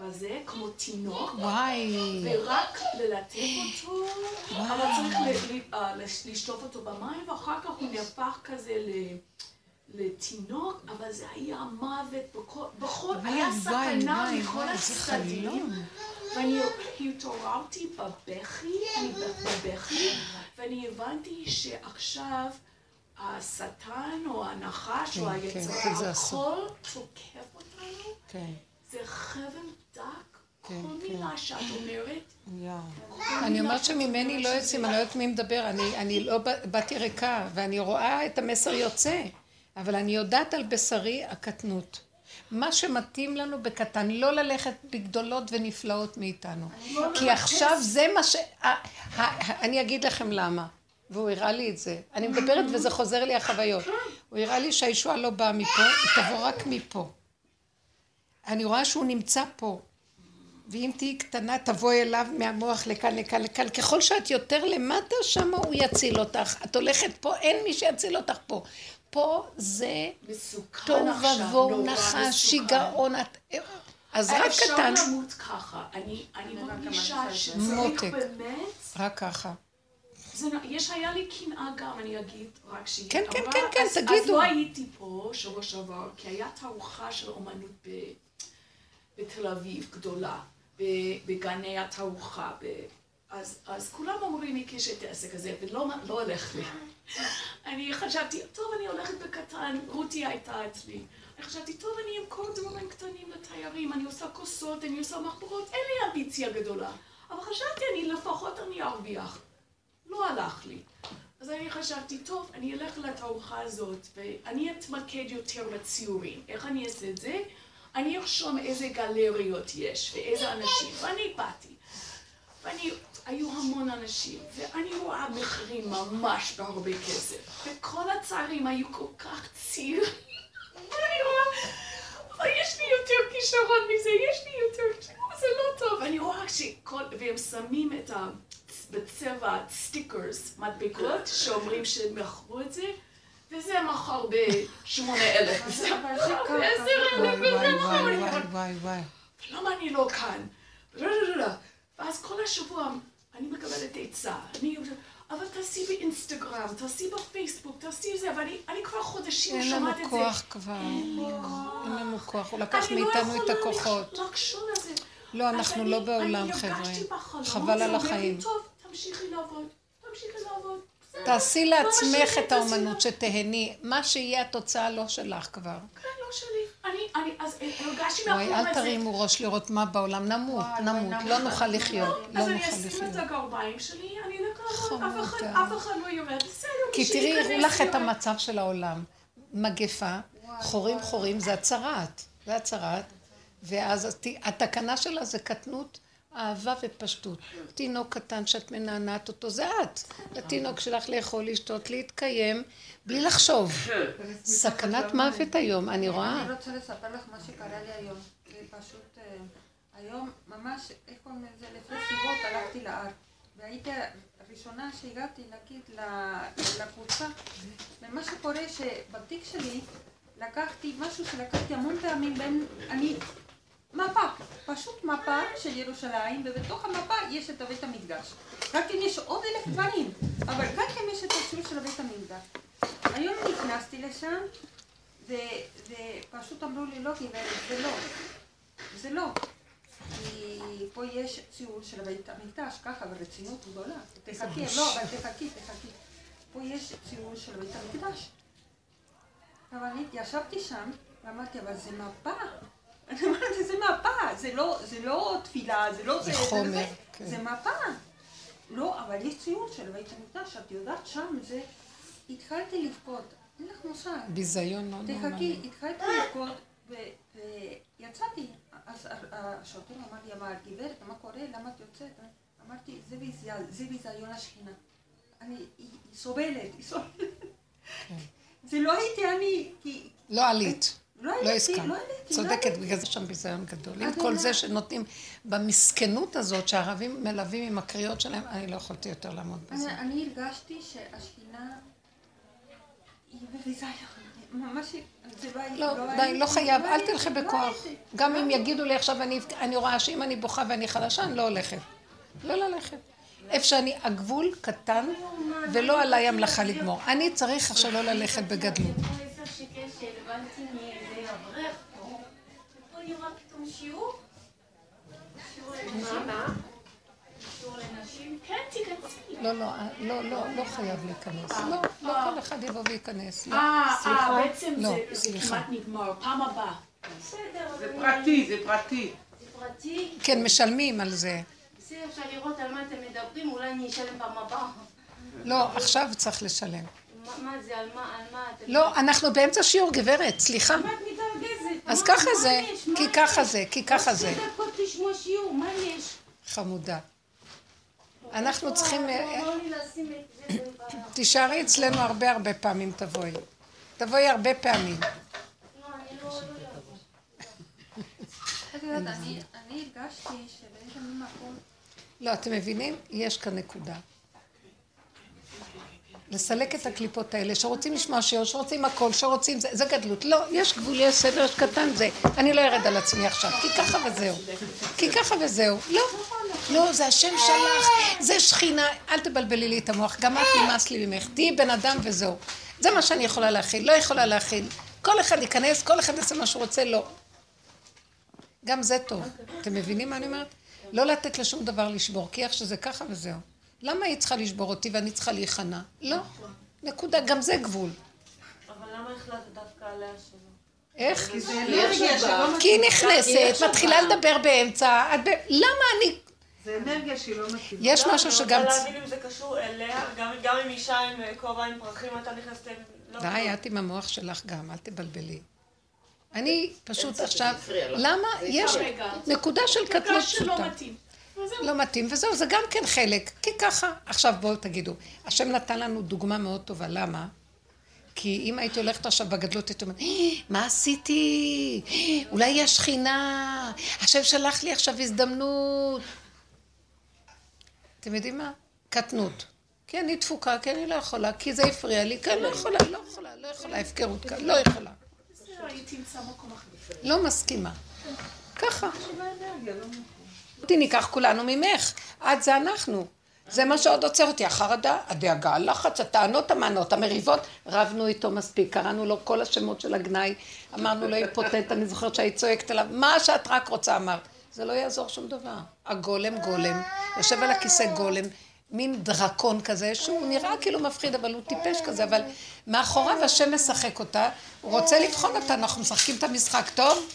בזה, כמו תינוק, וואי. ורק ללטף אותו, אבל צריך ל- ל- אה, לש- לשטוף אותו במים, ואחר כך הוא נהפך כזה ל... לתינוק, אבל זה היה מוות בכל, בכל, היה סכנה מכל הצדדים. ואני התעוררתי בבכי, אני בבכי, ואני הבנתי שעכשיו השטן או הנחש או כן, היצר, כן, אסור. הכל תוקף אותנו, כן, זה חבל דק, כל כן, כן. מילה שאת אומרת. אני אומרת שממני לא יוצאים, אני לא יודעת מי מדבר, אני, אני לא בא- באתי ריקה, ואני רואה את המסר יוצא, אבל אני יודעת על בשרי הקטנות. מה שמתאים לנו בקטן, לא ללכת בגדולות ונפלאות מאיתנו. כי עכשיו זה מה ש... אני אגיד לכם למה. והוא הראה לי את זה. אני מדברת וזה חוזר לי החוויות. הוא הראה לי שהישועה לא באה מפה, היא תבוא רק מפה. אני רואה שהוא נמצא פה. ואם תהיי קטנה, תבואי אליו מהמוח לכאן, לכאן, לכאן. ככל שאת יותר למטה, שמה הוא יציל אותך. את הולכת פה, אין מי שיציל אותך פה. פה זה תוהו עכשיו, ובוהו, נחש. שיגעון. את- אז רק אפשר קטן, למות ככה. אני, אני מרגישה מותק. שצריך באמת, רק ככה. זה, יש, היה לי קנאה גם, אני אגיד, רק שהיא... כן, כן, כן, כן, אז, אז תגידו. לא הייתי פה שבוע שעבר, כי היה תערוכה של אומנות ב, בתל אביב, גדולה, ב, בגני התערוכה. ב, אז, אז כולם אומרים לי כשאת העסק הזה, ולא לא הולך לי. אני חשבתי, טוב, אני הולכת בקטן, רותי הייתה אצלי. אני חשבתי, טוב, אני אמכור דברים קטנים לתיירים, אני עושה כוסות, אני עושה מחברות, אין לי אמביציה גדולה. אבל חשבתי, אני לפחות אני ארוויח. לא הלך לי. אז אני חשבתי, טוב, אני אלך לתערוכה הזאת, ואני אתמקד יותר בציורים. איך אני אעשה את זה? אני ארשום איזה גלריות יש, ואיזה אנשים. ואני באתי. ואני, היו המון אנשים, ואני רואה מחירים ממש בהרבה כסף. וכל הצערים היו כל כך צעירים. ואני רואה, אבל יש לי יותר כישרון מזה, יש לי יותר כישרון, זה לא טוב. אני רואה שכל, והם שמים את ה... בצבע stickers, מדבקות, שאומרים שהם מכרו את זה, וזה מכר בשמונה אלף. זה מכר בעשר אלף, וואי, וזה וואי, מכר. וואי, וואי, וואי, וואי. למה אני לא כאן? לא, לא, לא. ואז כל השבוע אני מקבלת עצה. אני אבל תעשי באינסטגרם, תעשי בפייסבוק, תעשי זה, ואני אני כבר חודשים אין לנו שומעת את זה. כוח כבר. אין לנו כוח. הוא לקח אני לא מאיתנו את יכולה הכוחות. לחשוב על זה. לא, אנחנו אני- לא בעולם, אני חבר'ה. חבל על החיים. טוב, תמשיכי לעבוד, תמשיכי לעבוד. תעשי לא לעצמך את האומנות. שתהני. מה שיהיה התוצאה לא שלך כבר. כן, לא שלי. אני, אני, אז הרגשתי מאחורי אל זה. תרימו ראש לראות מה בעולם. נמות, נמות. לא. נוכל לחיות. לא אז אני אשים את. הגרביים שלי, אני אלך לעבוד, אף אחד- לא יורד. בסדר, כי תראי, הראו לך את. המצב של העולם. מגפה, חורים חורים זה הצהרת. זה הצהרת. ואז הת- התקנה שלה זה קטנות, אהבה ופשטות. תינוק קטן שאת מנענעת אותו, זה את. לתינוק שלך לאכול, לשתות, להתקיים, בלי לחשוב. סכנת מוות היום, אני רואה. אני רוצה לספר לך מה שקרה לי היום. זה פשוט, אה, היום ממש, איך קוראים לזה, לפני סיבות הלכתי להר. והייתי הראשונה שהגעתי, נגיד, לקבוצה. ומה שקורה שבתיק שלי לקחתי משהו שלקחתי המון פעמים בין, אני, מפה, פשוט מפה של ירושלים, ובתוך המפה יש את בית המקדש. רק אם יש עוד אלף דברים, אבל רק אם יש את הציור של בית המקדש. היום נכנסתי לשם, ופשוט אמרו לי, לא גברת, זה לא, זה לא. כי פה יש ציור של בית המקדש, ככה, ברצינות גדולה. תחכי, לא, אבל תחכי, תחכי. פה יש ציור של בית המקדש. אבל אני ישבתי שם, ואמרתי, אבל זה מפה. אני אומרת, זה מפה, זה לא, זה לא תפילה, זה לא זה, חומר, זה, כן. זה מפה. לא, אבל יש ציור של בית המקדש, את יודעת, שם זה... התחלתי לבכות, אין לך מושג. ביזיון תחכי, נורמלי. התחלתי לבכות, ויצאתי. אז השוטר אמר לי, אבל גברת, מה קורה? למה את יוצאת? אמרתי, זה ביזיון, זה ביזיון השכינה. אני, היא היא סובלת, היא סובלת. זה לא הייתי אני, כי... לא עלית. לא לא. לא עליתי. לא צודקת, עליתי. בגלל זה שם ביזיון גדול. עם כל. זה שנותנים, במסכנות הזאת שהערבים מלווים עם הקריאות שלהם, אני לא יכולתי יותר לעמוד בזה. אני, הרגשתי שהשכינה היא בביזיון. ממש, זה לא. לא, די, לא חייב, אל תלכי בכוח. גם אם. יגידו לי עכשיו, אני רואה שאם אני בוכה ואני חלשה, אני לא הולכת. לא ללכת. איפה שאני, הגבול קטן, ולא עליי המלאכה לגמור. אני צריך עכשיו לא ללכת בגדלות. לא, לא, אה, לא, לא, לא חייב להיכנס. לא, לא אה. כל אחד יבוא וייכנס. לא, אה, אה, בעצם לא, זה כמעט נגמר, פעם הבאה. זה פרטי, זה פרטי. כן, משלמים על זה. בסדר, אפשר לראות על מה אתם מדברים, אולי אני אשלם פעם הבאה. לא, עכשיו צריך לשלם. מה זה, על מה, על מה אתם... לא, אנחנו באמצע שיעור, גברת, סליחה. אז ככה זה, כי? ככה זה, כי ככה עוד זה. שתי דקות לשמוע שיעור, מה יש? חמודה. אנחנו צריכים... אה, תישארי אצלנו הרבה הרבה פעמים, תבואי. תבואי הרבה פעמים. לא, אני לא... לא הרגשתי שבאיזה מקום... לא, אתם מבינים? יש כאן נקודה. לסלק את הקליפות האלה, שרוצים לשמוע שיעור, שרוצים הכל, שרוצים זה, זה גדלות. לא, יש גבול, יש סדר, יש קטן, זה. אני לא ארד על עצמי עכשיו, כי ככה וזהו. כי ככה וזהו. לא, לא, זה השם שלך, זה שכינה, אל תבלבלי לי את המוח, גם את נמאס לי ממך, תהיי בן אדם וזהו. זה מה שאני יכולה להכיל, לא יכולה להכיל. כל אחד ייכנס, כל אחד יעשה מה שהוא רוצה, לא. גם זה טוב. אתם מבינים מה אני אומרת? לא לתת לשום דבר לשבור, כי איך שזה ככה וזהו. למה היא צריכה לשבור אותי ואני צריכה להיכנע? לא. נקודה, גם זה גבול. אבל למה החלטת דווקא עליה שלא? איך? כי זה אנרגיה שלא כי היא. נכנסת, מתחילה לדבר באמצע. למה אני... זה אנרגיה שהיא לא מתאימה. יש משהו אני שגם... רוצה להבין אם זה קשור אליה, גם גם אם אישה עם אה, כובע עם פרחים, אתה נכנסת... לא די. את עם המוח שלך גם, אל תבלבלי. אני פשוט עכשיו... למה? יש. נקודה של קטנות פשוטה. לא מתאים, וזהו, זה גם כן חלק, כי ככה. עכשיו בואו תגידו, השם נתן לנו דוגמה מאוד טובה, למה? כי אם הייתי הולכת עכשיו בגדלות, הייתי אומרת, "אה, מה עשיתי? אה, אולי היא השכינה, השם שלח לי עכשיו הזדמנות. אתם יודעים מה? קטנות. כי אני דפוקה, כי אני לא יכולה, כי זה הפריע לי, כי אני לא יכולה, לא יכולה, לא יכולה, הפקרות כאן, לא יכולה. לא מסכימה. ככה. אותי ניקח כולנו ממך, את זה אנחנו. זה מה שעוד עוצר אותי, החרדה, הדאגה, הלחץ, הטענות, המענות, המריבות, רבנו איתו מספיק, קראנו לו כל השמות של הגנאי, אמרנו לו אימפוטנט, אני זוכרת שהיית צועקת עליו, מה שאת רק רוצה אמרת. זה לא יעזור שום דבר. הגולם גולם, יושב על הכיסא גולם, מין דרקון כזה, שהוא נראה כאילו מפחיד, אבל הוא טיפש כזה, אבל מאחוריו השם משחק אותה, הוא רוצה לבחון אותה, אנחנו משחקים את המשחק טוב.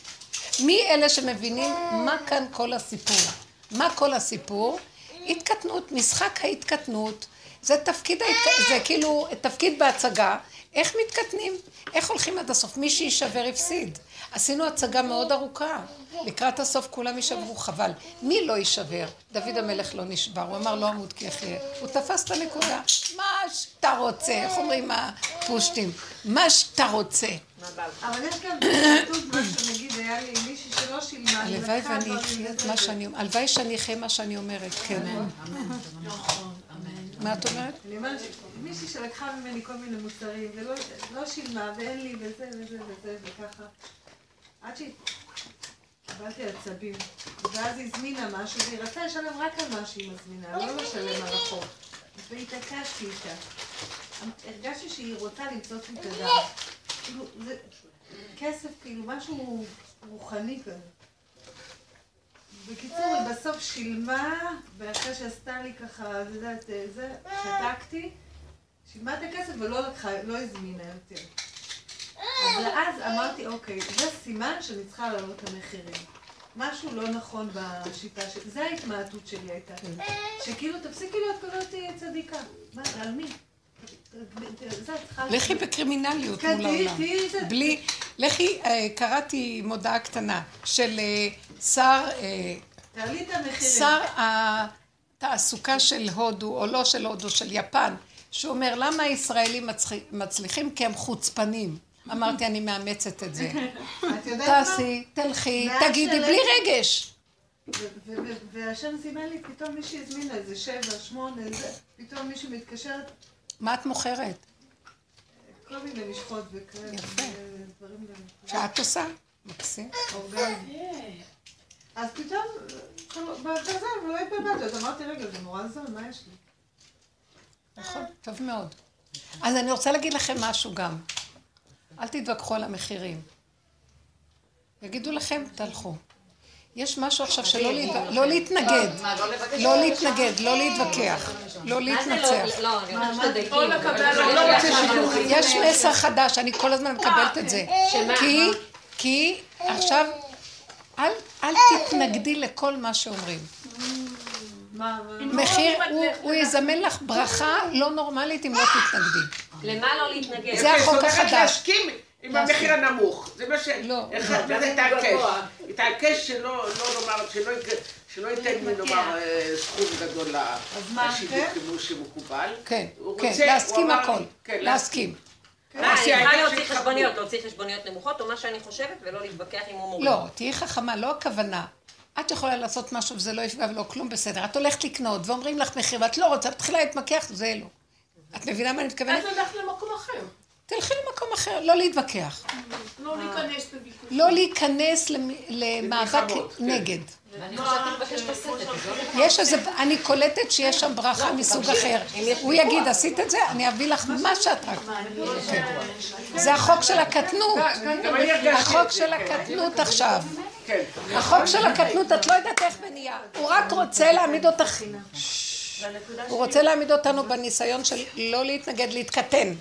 מי אלה שמבינים מה כאן כל הסיפור? מה כל הסיפור? התקטנות, משחק ההתקטנות, זה תפקיד, ההתק... זה כאילו תפקיד בהצגה, איך מתקטנים? איך הולכים עד הסוף? מי שיישבר הפסיד. עשינו הצגה מאוד ארוכה, לקראת הסוף כולם יישברו, חבל. מי לא יישבר? דוד המלך לא נשבר, הוא אמר לא אמות כי יחיה. הוא תפס את הנקודה, מה שאתה רוצה, איך אומרים הפושטים? מה שאתה רוצה. אבל יש גם כתוב משהו, נגיד, היה לי מישהי שלא שילמה, הלוואי ואני אחיה את. מה שאני אומרת, הלוואי שאני אחיה מה שאני אומרת, כן. מה את אומרת? אני אומרת, מישהי שלקחה ממני כל מיני מוצרים, ולא לא שילמה, ואין לי, וזה וזה וזה, וככה. עד שקיבלתי עצבים. ואז הזמינה משהו, והיא רצתה לשלם רק על מה שהיא מזמינה, לא לשלם על החוב. והתעקשתי איתה. הרגשתי שהיא רוצה למצוא לי את הדם. כאילו, זה כסף, כאילו, משהו רוחני כזה. בקיצור, היא בסוף שילמה, ואחרי שעשתה לי ככה, את יודעת, זה, שתקתי, שילמה את הכסף ולא לקחה, לא הזמינה יותר. אז אז אמרתי, אוקיי, זה סימן שאני צריכה להעלות את המחירים. משהו לא נכון בשיטה שלי. זה ההתמעטות שלי הייתה. שכאילו, תפסיקי להיות כזאת צדיקה. מה, על מי? לכי בקרימינליות כן, מול העולם. בלי, לכי, אה, קראתי מודעה קטנה של אה, שר, אה. שר התעסוקה של הודו, או לא של הודו, של יפן, שהוא אומר, למה הישראלים מצליחים? כי הם חוצפנים. אמרתי, אני מאמצת את זה. תעשי, תלכי, תגידי, בלי רגש. והשם זימן לי, פתאום מישהי הזמינה איזה שבע, שמונה, זה, פתאום מישהו מתקשרת, מה את מוכרת? כל מיני משחות וכאלה, יפה. שאת עושה? מקסים. אז פתאום, בזה, ולא התבלבלתי, אז אמרתי, רגע, זה נורא זול, מה יש לי? נכון, טוב מאוד. אז אני רוצה להגיד לכם משהו גם. אל תתווכחו על המחירים. יגידו לכם, תלכו. יש משהו עכשיו שלא להתו- לא להתנגד. לא? לא להתנגד, לא להתווכח. לא זה להתנצח. לא, לא, לא, לא, לא לא, לא. לא, יש מסר חדש, אני כל הזמן מקבלת את זה. שמה? כי, כי עכשיו, אל, אל תתנגדי לכל מה שאומרים. מה? מחיר, הוא, יזמן לך ברכה לא נורמלית אם לא תתנגדי. למה לא להתנגד? זה החוק זאת אומרת החדש. להסכים עם המחיר הנמוך. זה מה ש... לא. אחד וזה התעקש. התעקש שלא, לא לומר, שלא ייתן לי לומר אה, סכום גדול מה, לשיווק כן? כמו שמקובל. כן, כן, להסכים הכל. כן, להסכים. מה, אני צריכה להוציא. חשבוניות, להוציא חשבוניות נמוכות, או מה שאני חושבת, ולא להתווכח עם הומורים. לא, תהיי חכמה, לא הכוונה. את יכולה לעשות משהו וזה לא יפגע ולא כלום, בסדר. את הולכת לקנות ואומרים לך מחיר ואת לא רוצה, מתחילה להתמקח, זה לא. את מבינה מה אני מתכוונת? אז הלכת למקום אחר. תלכי למקום אחר, לא להתווכח. לא להיכנס בוויכוח. לא להיכנס למ- למאבק כן. נגד. לא יש איזה, אני קולטת שיש שם ברכה מסוג אחר. הוא יגיד, עשית את זה? אני אביא לך מה שאת רק. כן. זה החוק של הקטנות. החוק של כן. הקטנות עכשיו. כן. החוק של הקטנות, את לא יודעת איך זה נהיה. הוא רק רוצה להעמיד אותך. הוא רוצה להעמיד אותנו בניסיון של לא להתנגד, להתקטן.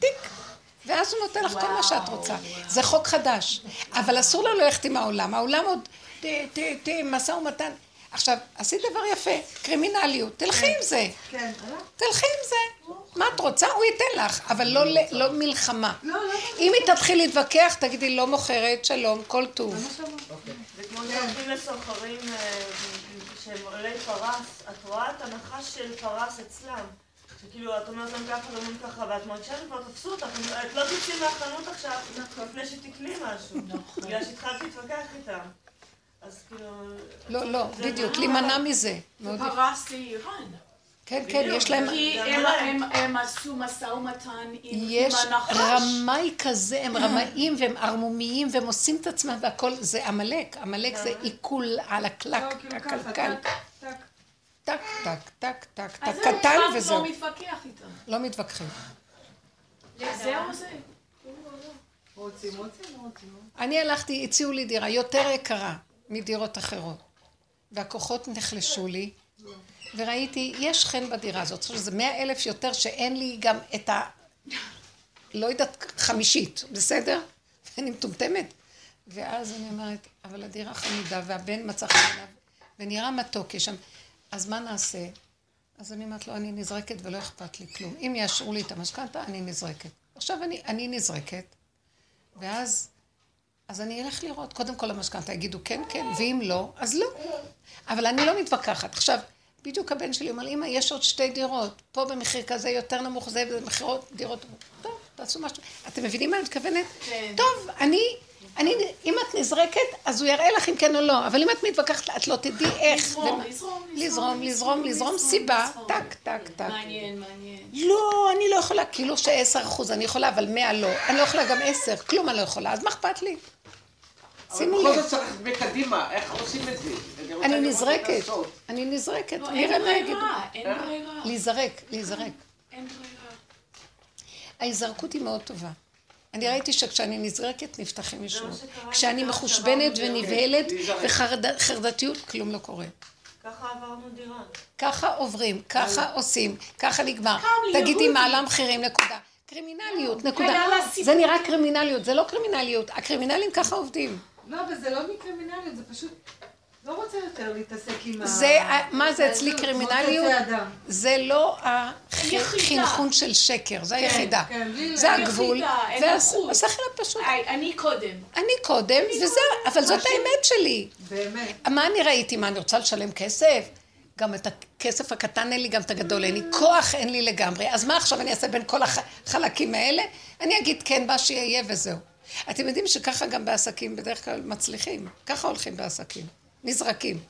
טיק. ואז הוא נותן לך כל מה שאת רוצה. זה חוק חדש. אבל אסור לנו ללכת עם העולם. העולם עוד... ת, ת, ת, משא ומתן. עכשיו, עשית דבר יפה, קרימינליות. תלכי עם זה. כן. תלכי עם זה. מה את רוצה? הוא ייתן לך, אבל לא, לא מלחמה. לא, לא, אם היא תתחיל להתווכח, תגידי, לא מוכרת, שלום, כל טוב. זה כמו שהולכים לסוחרים אה, שהם עולי פרס, את רואה את הנחש של פרס אצלם. שכאילו, את אומרת להם ככה, לא אומרים ככה, ואת מרגישה שכבר תפסו אותך, את לא תצאי מהחנות עכשיו לפני שתקני משהו. בגלל שהתחלת להתווכח איתם. אז כאילו... לא, לא, זה בדיוק, מאוד- להימנע מזה. פרס זה איראן. כן, כן, יש להם... כי הם- הם- עשו משא ומתן עם יש הנחש. רמאי כזה, הם רמאים והם ערמומיים והם עושים את עצמם והכל, זה עמלק, עמלק זה עיכול על לא, הקלק, כאילו ככה, הקלקל, טק, טק. טק, טק, טק, אז קטן וזהו, לא מתווכח איתם. לא מתווכחים. זהו זה. רוצים, רוצים, רוצים. אני הלכתי, הציעו לי דירה יותר יקרה מדירות אחרות, והכוחות נחלשו לי, וראיתי, יש חן בדירה הזאת, עכשיו זה מאה אלף יותר שאין לי גם את ה... לא יודעת, חמישית, בסדר? ואני מטומטמת. ואז אני אומרת, אבל הדירה חמודה, והבן מצא חן ונראה מתוק, יש שם, אז מה נעשה? אז אני אומרת לו, אני נזרקת ולא אכפת לי כלום. אם יאשרו לי את המשכנתה, אני נזרקת. עכשיו אני, אני נזרקת, ואז, אז אני אלך לראות, קודם כל המשכנתה יגידו כן, כן, ואם לא, אז לא. אבל אני לא מתווכחת. עכשיו, בדיוק הבן שלי אומר, אמא, יש עוד שתי דירות, פה במחיר כזה יותר נמוך, זה במחירות דירות, טוב, תעשו משהו. אתם מבינים מה אני מתכוונת? כן. טוב, אני, אני, אם את נזרקת, אז הוא יראה לך אם כן או לא, אבל אם את מתווכחת, את לא תדעי איך. לזרום, לזרום, לזרום, לזרום, לזרום, סיבה. טק, טק, טק. מעניין, מעניין. לא, אני לא יכולה, כאילו שעשר אחוז אני יכולה, אבל מאה לא. אני לא יכולה גם עשר, כלום אני לא יכולה, אז מה אכפת לי? אבל שימו בכל לב. זאת צריך מקדימה, איך עושים את זה? אני נזרקת. אני נזרקת, לא, אין. ברירה, אין ברירה. להיזרק, להיזרק. אין ברירה. ההיזרקות היא מאוד טובה. אני ראיתי שכשאני נזרקת נפתחים ישועות. כשאני מחושבנת ונבהלת. וחרדתיות, כלום לא קורה. ככה עברנו דירה. ככה עוברים, ככה עושים, ככה נגמר. תגידי. מעלה מחירים, נקודה. קרימינליות, נקודה. זה נראה קרימינליות, זה לא קרימינליות. הקרימינלים ככה עובדים. לא, אבל זה לא מקרימינליות, זה פשוט... לא רוצה יותר להתעסק עם ה... זה, מה זה אצלי כמו קרימינליות? זה לא. החינכון של שקר, זה היחידה. כן, זה הגבול. יחידה, אין והס- מלכות. השכל הפשוט. אני קודם. אני קודם, וזה, אבל זאת האמת שלי. באמת. מה אני ראיתי? מה, אני רוצה לשלם כסף? גם את הכסף הקטן אין לי, גם את הגדול אין לי. כוח אין לי לגמרי. אז מה עכשיו אני אעשה בין כל החלקים האלה? אני אגיד כן, מה שיהיה וזהו. אתם יודעים שככה גם בעסקים בדרך כלל מצליחים. ככה הולכים בעסקים. נזרקים.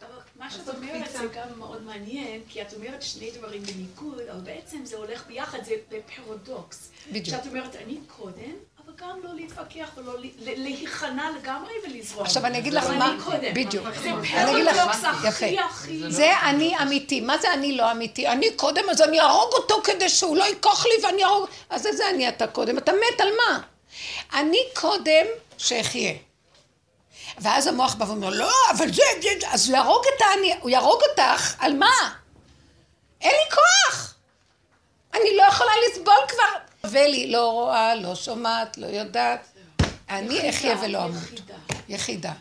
אבל מה שאת אומרת זה גם מאוד מעניין, כי את אומרת שני דברים בניגוד, אבל בעצם זה הולך ביחד, זה בפרדוקס. בדיוק. שאת אומרת, אני קודם, גם לא להתווכח ולא להיכנע לגמרי ולזרום. עכשיו אני אגיד לך מה. בדיוק. זה אני אגיד לך, פרדוקס. הכי הכי... זה אני אמיתי. מה זה אני לא אמיתי? אני קודם, אז אני אהרוג אותו כדי שהוא לא ייקח לי ואני אהרוג... אז איזה אני אתה קודם? אתה מת על מה? אני קודם שאחיה. ואז המוח בא ואומר, לא, אבל זה, זה, אז הוא יהרוג את האני, הוא יהרוג אותך, על מה? אין לי כוח! אני לא יכולה לסבול כבר. ולי לא רואה, לא שומעת, לא יודעת. אני אחיה ולא אמות. יחידה.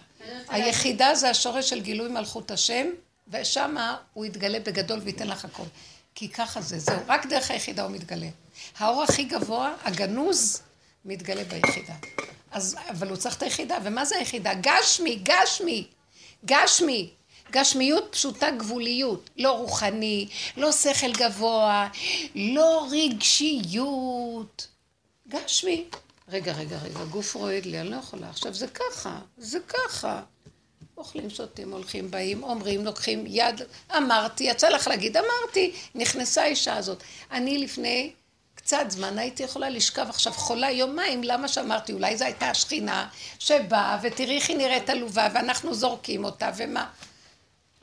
היחידה זה השורש של גילוי מלכות השם, ושמה הוא יתגלה בגדול וייתן לך הכל. כי ככה זה, זהו, רק דרך היחידה הוא מתגלה. האור הכי גבוה, הגנוז, מתגלה ביחידה. אז, אבל הוא צריך את היחידה, ומה זה היחידה? גשמי, גשמי, גשמי. גשמיות פשוטה גבוליות, לא רוחני, לא שכל גבוה, לא רגשיות. גשמי. רגע, רגע, רגע, גוף רועד לי, אני לא יכולה. עכשיו זה ככה, זה ככה. אוכלים, שותים, הולכים, באים, אומרים, לוקחים יד, אמרתי, יצא לך להגיד, אמרתי, נכנסה האישה הזאת. אני לפני קצת זמן הייתי יכולה לשכב עכשיו חולה יומיים, למה שאמרתי, אולי זו הייתה השכינה שבאה, ותראי איך היא נראית עלובה, ואנחנו זורקים אותה, ומה?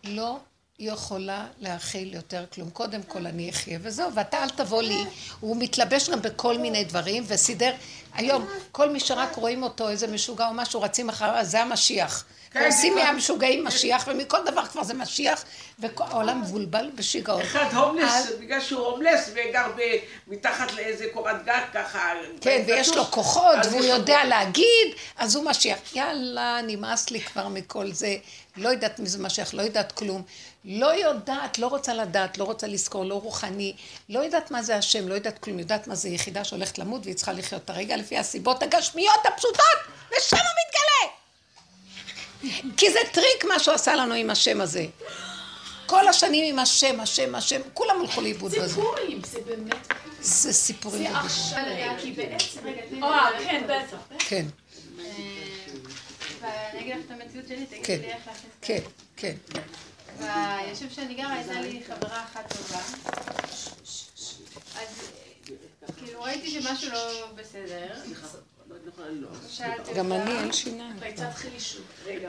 לא יכולה להכיל יותר כלום. קודם כל אני אחיה וזהו, ואתה אל תבוא לי. הוא מתלבש גם בכל מיני דברים, וסידר... היום, כל מי שרק רואים אותו, איזה משוגע או משהו, רצים אחריו, זה המשיח. כן, ועושים נכון. מהמשוגעים משיח, ומכל דבר כבר זה משיח, והעולם מבולבל בשיגעון. אחד הומלס, בגלל שהוא הומלס וגר מתחת לאיזה קורת גג ככה. כן, ויש לו כוחות, והוא יודע להגיד, אז הוא משיח. יאללה, נמאס לי כבר מכל זה. לא יודעת מי זה משיח, לא יודעת כלום. לא יודעת, לא רוצה לדעת, לא רוצה לזכור, לא רוחני. לא יודעת מה זה השם, לא יודעת כלום. יודעת מה זה יחידה שהולכת למות והיא צריכה לחיות את הרגע לפי הסיבות הגשמיות הפשוטות, ושם. כי זה טריק מה שהוא עשה לנו עם השם הזה. כל השנים עם השם, השם, השם, כולם הלכו לאיבוד זה בזה. פורים, זה באמת... זה סיפורים. זה. עכשיו, כי בעצם... רגע, תני לי אה. כן, בטח. כן, אה, ואני אגיד לך את המציאות שלי, כן. תגידי לי איך להכניס את כן, כן. ביישוב שאני גרה הייתה לי חברה אחת טובה. אז כאילו ראיתי שמשהו לא בסדר. גם. אני, אין שיניים. ביצת חילישות. רגע.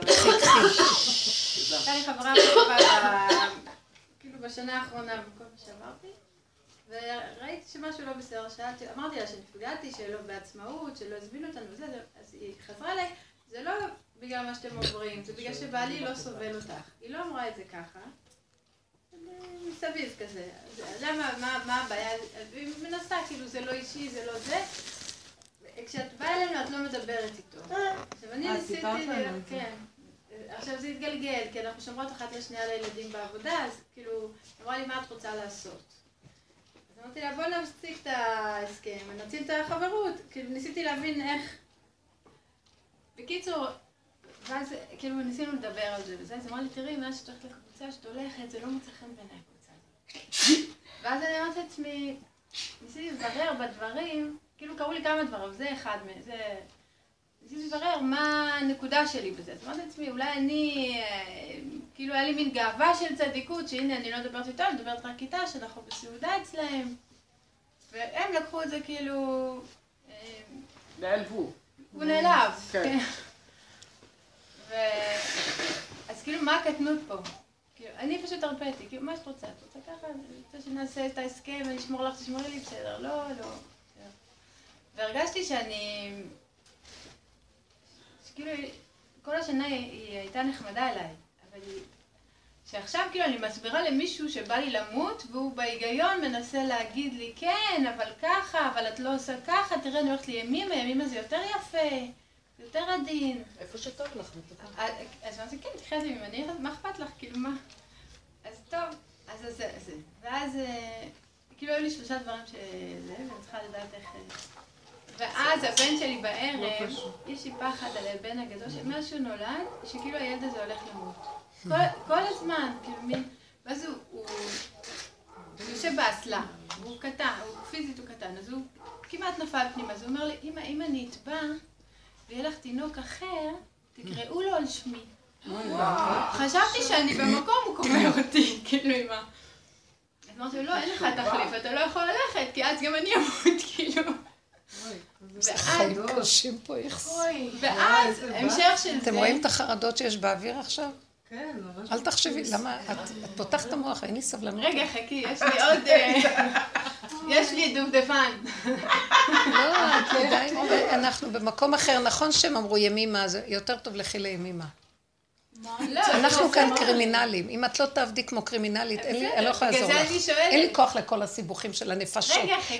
הייתה לי חברה כאילו בשנה האחרונה בכל מה שאמרתי. וראיתי שמשהו לא בסדר, שאלתי, אמרתי לה שנפגעתי, שלא בעצמאות, שלא הזמינו אותנו וזה, אז היא חזרה אליי, זה לא בגלל מה שאתם עוברים, זה בגלל שבעלי לא סובל אותך. היא לא אמרה את זה ככה. מסביב כזה. למה, מה, מה הבעיה? היא מנסה, כאילו זה לא אישי, זה לא זה. כשאת באה אלינו את לא מדברת איתו. עכשיו אני אה, ניסיתי. כן. עכשיו זה התגלגל, כי אנחנו שומרות אחת לשנייה לילדים בעבודה, אז כאילו, אמרה לי מה את רוצה לעשות. אז אמרתי לה בוא נפסיק את ההסכם, נציל את החברות, כאילו ניסיתי להבין איך... בקיצור, ואז כאילו ניסינו לדבר על זה וזה, אז אמרה לי תראי, מאז שאת הולכת לקבוצה שאת הולכת, זה לא מוצא חן בעיניי הקבוצה הזאת. ואז אני אמרתי לעצמי, ניסיתי לברר בדברים, כאילו קראו לי כמה דברים, זה אחד מהם, זה... ניסיתי לברר מה הנקודה שלי בזה. אז אמרתי לעצמי, אולי אני, אה, כאילו היה לי מין גאווה של צדיקות, שהנה אני לא מדברת איתו, אני מדברת רק איתה, שאנחנו בסעודה אצלהם. והם לקחו את זה כאילו... אה, נעלבו. הוא נעלב. כן. כן. ו... אז כאילו, מה הקטנות פה? כאילו, אני פשוט הרפאתי, כאילו, מה שאת רוצה? את רוצה ככה? אני רוצה שנעשה את ההסכם, אני אשמור לך, תשמורי לי, בסדר. לא, לא. והרגשתי שאני... שכאילו, כל השנה היא, היא הייתה נחמדה אליי, אבל היא... שעכשיו כאילו אני מסבירה למישהו שבא לי למות, והוא בהיגיון מנסה להגיד לי, כן, אבל ככה, אבל את לא עושה ככה, תראה, אני הולכת לימימה, ימימה זה יותר יפה, יותר עדין. איפה שטוב לך, מתוקה. אז- אז אמרתי, כן, תחי את זה ממני, מה אכפת לך, כאילו, מה? אז טוב, אז זה, זה. ואז, אה, כאילו, היו לי שלושה דברים שזה, ואני צריכה לדעת איך... ואז הבן שלי בערב, יש לי פחד על הבן הגדול, שמאז שהוא נולד, שכאילו הילד הזה הולך למות. כל, כל הזמן, כאילו מין... ואז הוא, הוא, הוא יושב באסלה, והוא קטן, הוא פיזית הוא קטן, אז הוא כמעט נפל פנימה, אז הוא אומר לי, אמא, אם אני אטבע, ויהיה לך תינוק אחר, תקראו לו על שמי. חשבתי שאני במקום, הוא קובר אותי, כאילו עם ה... אז אמרתי לו, לא, אין לך תחליף, אתה לא יכול ללכת, כי אז גם אני אמות, כאילו. ואז, חיים קשים פה, איך... ואז, המשך של זה... אתם רואים את החרדות שיש באוויר עכשיו? כן, ממש. אל תחשבי, למה? את פותחת את המוח, אין לי סבלנות. רגע, חכי, יש לי עוד... אה, יש לי דובדבן. לא, את עדיין, אנחנו במקום אחר. נכון שהם אמרו ימימה, זה יותר טוב לכי לימימה. לא, אנחנו זה כאן נכון. קרימינלים. אם את לא תעבדי כמו קרימינלית, אני לא יכולה לעזור לך. אין לי כוח לכל הסיבוכים של הנפשות.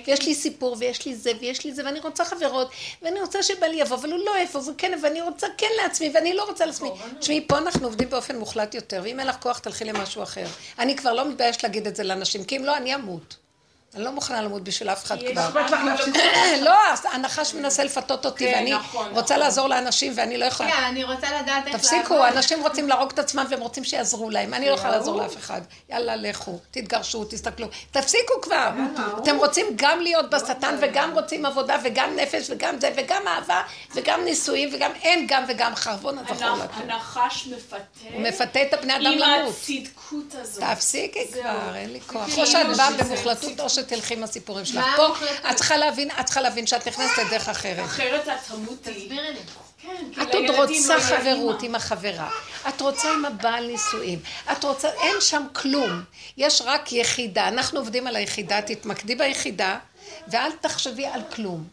ויש לי סיפור, ויש לי זה, ויש לי זה, ואני רוצה חברות, ואני רוצה שבעלי יבוא, אבל הוא לא איפה, וכן, ואני רוצה כן לעצמי, ואני לא רוצה לעצמי. תשמעי, פה אנחנו עובדים באופן מוחלט יותר, ואם אין לך כוח, תלכי למשהו אחר. אני כבר לא מתביישת להגיד את זה לאנשים, כי אם לא, אני אמות. אני לא מוכנה למות בשביל אף אחד כבר. להפסיד לא, הנחש מנסה לפתות אותי, כן, ואני נכון, רוצה נכון. לעזור לאנשים, ואני לא יכולה. רגע, אני רוצה לדעת איך תפסיקו, אנשים רוצים להרוג את עצמם והם רוצים שיעזרו להם. אני לא יכולה לעזור לאף אחד. יאללה, לכו, תתגרשו, תסתכלו. תפסיקו כבר. אתם רוצים גם להיות בשטן וגם רוצים עבודה וגם נפש וגם זה וגם אהבה וגם נישואים וגם אין גם וגם חרבון הזכור הנח- לכם. הנחש מפתה. הוא מפתה את הבני אדם עם למות. הצדקות הזאת. תפסיקי. כבר, אין לי כוח. כאילו או שאת באה במוחלטות או שתלכי עם הסיפורים שלך. פה? את צריכה להבין, את צריכה להבין שאת נכנסת לדרך אחרת. אחרת את תמותי. כן, את עוד רוצה לא יהיה חברות. עם החברה, את רוצה עם הבעל נישואים, את רוצה, אין שם כלום, יש רק יחידה, אנחנו עובדים על היחידה, תתמקדי ביחידה ואל תחשבי על כלום.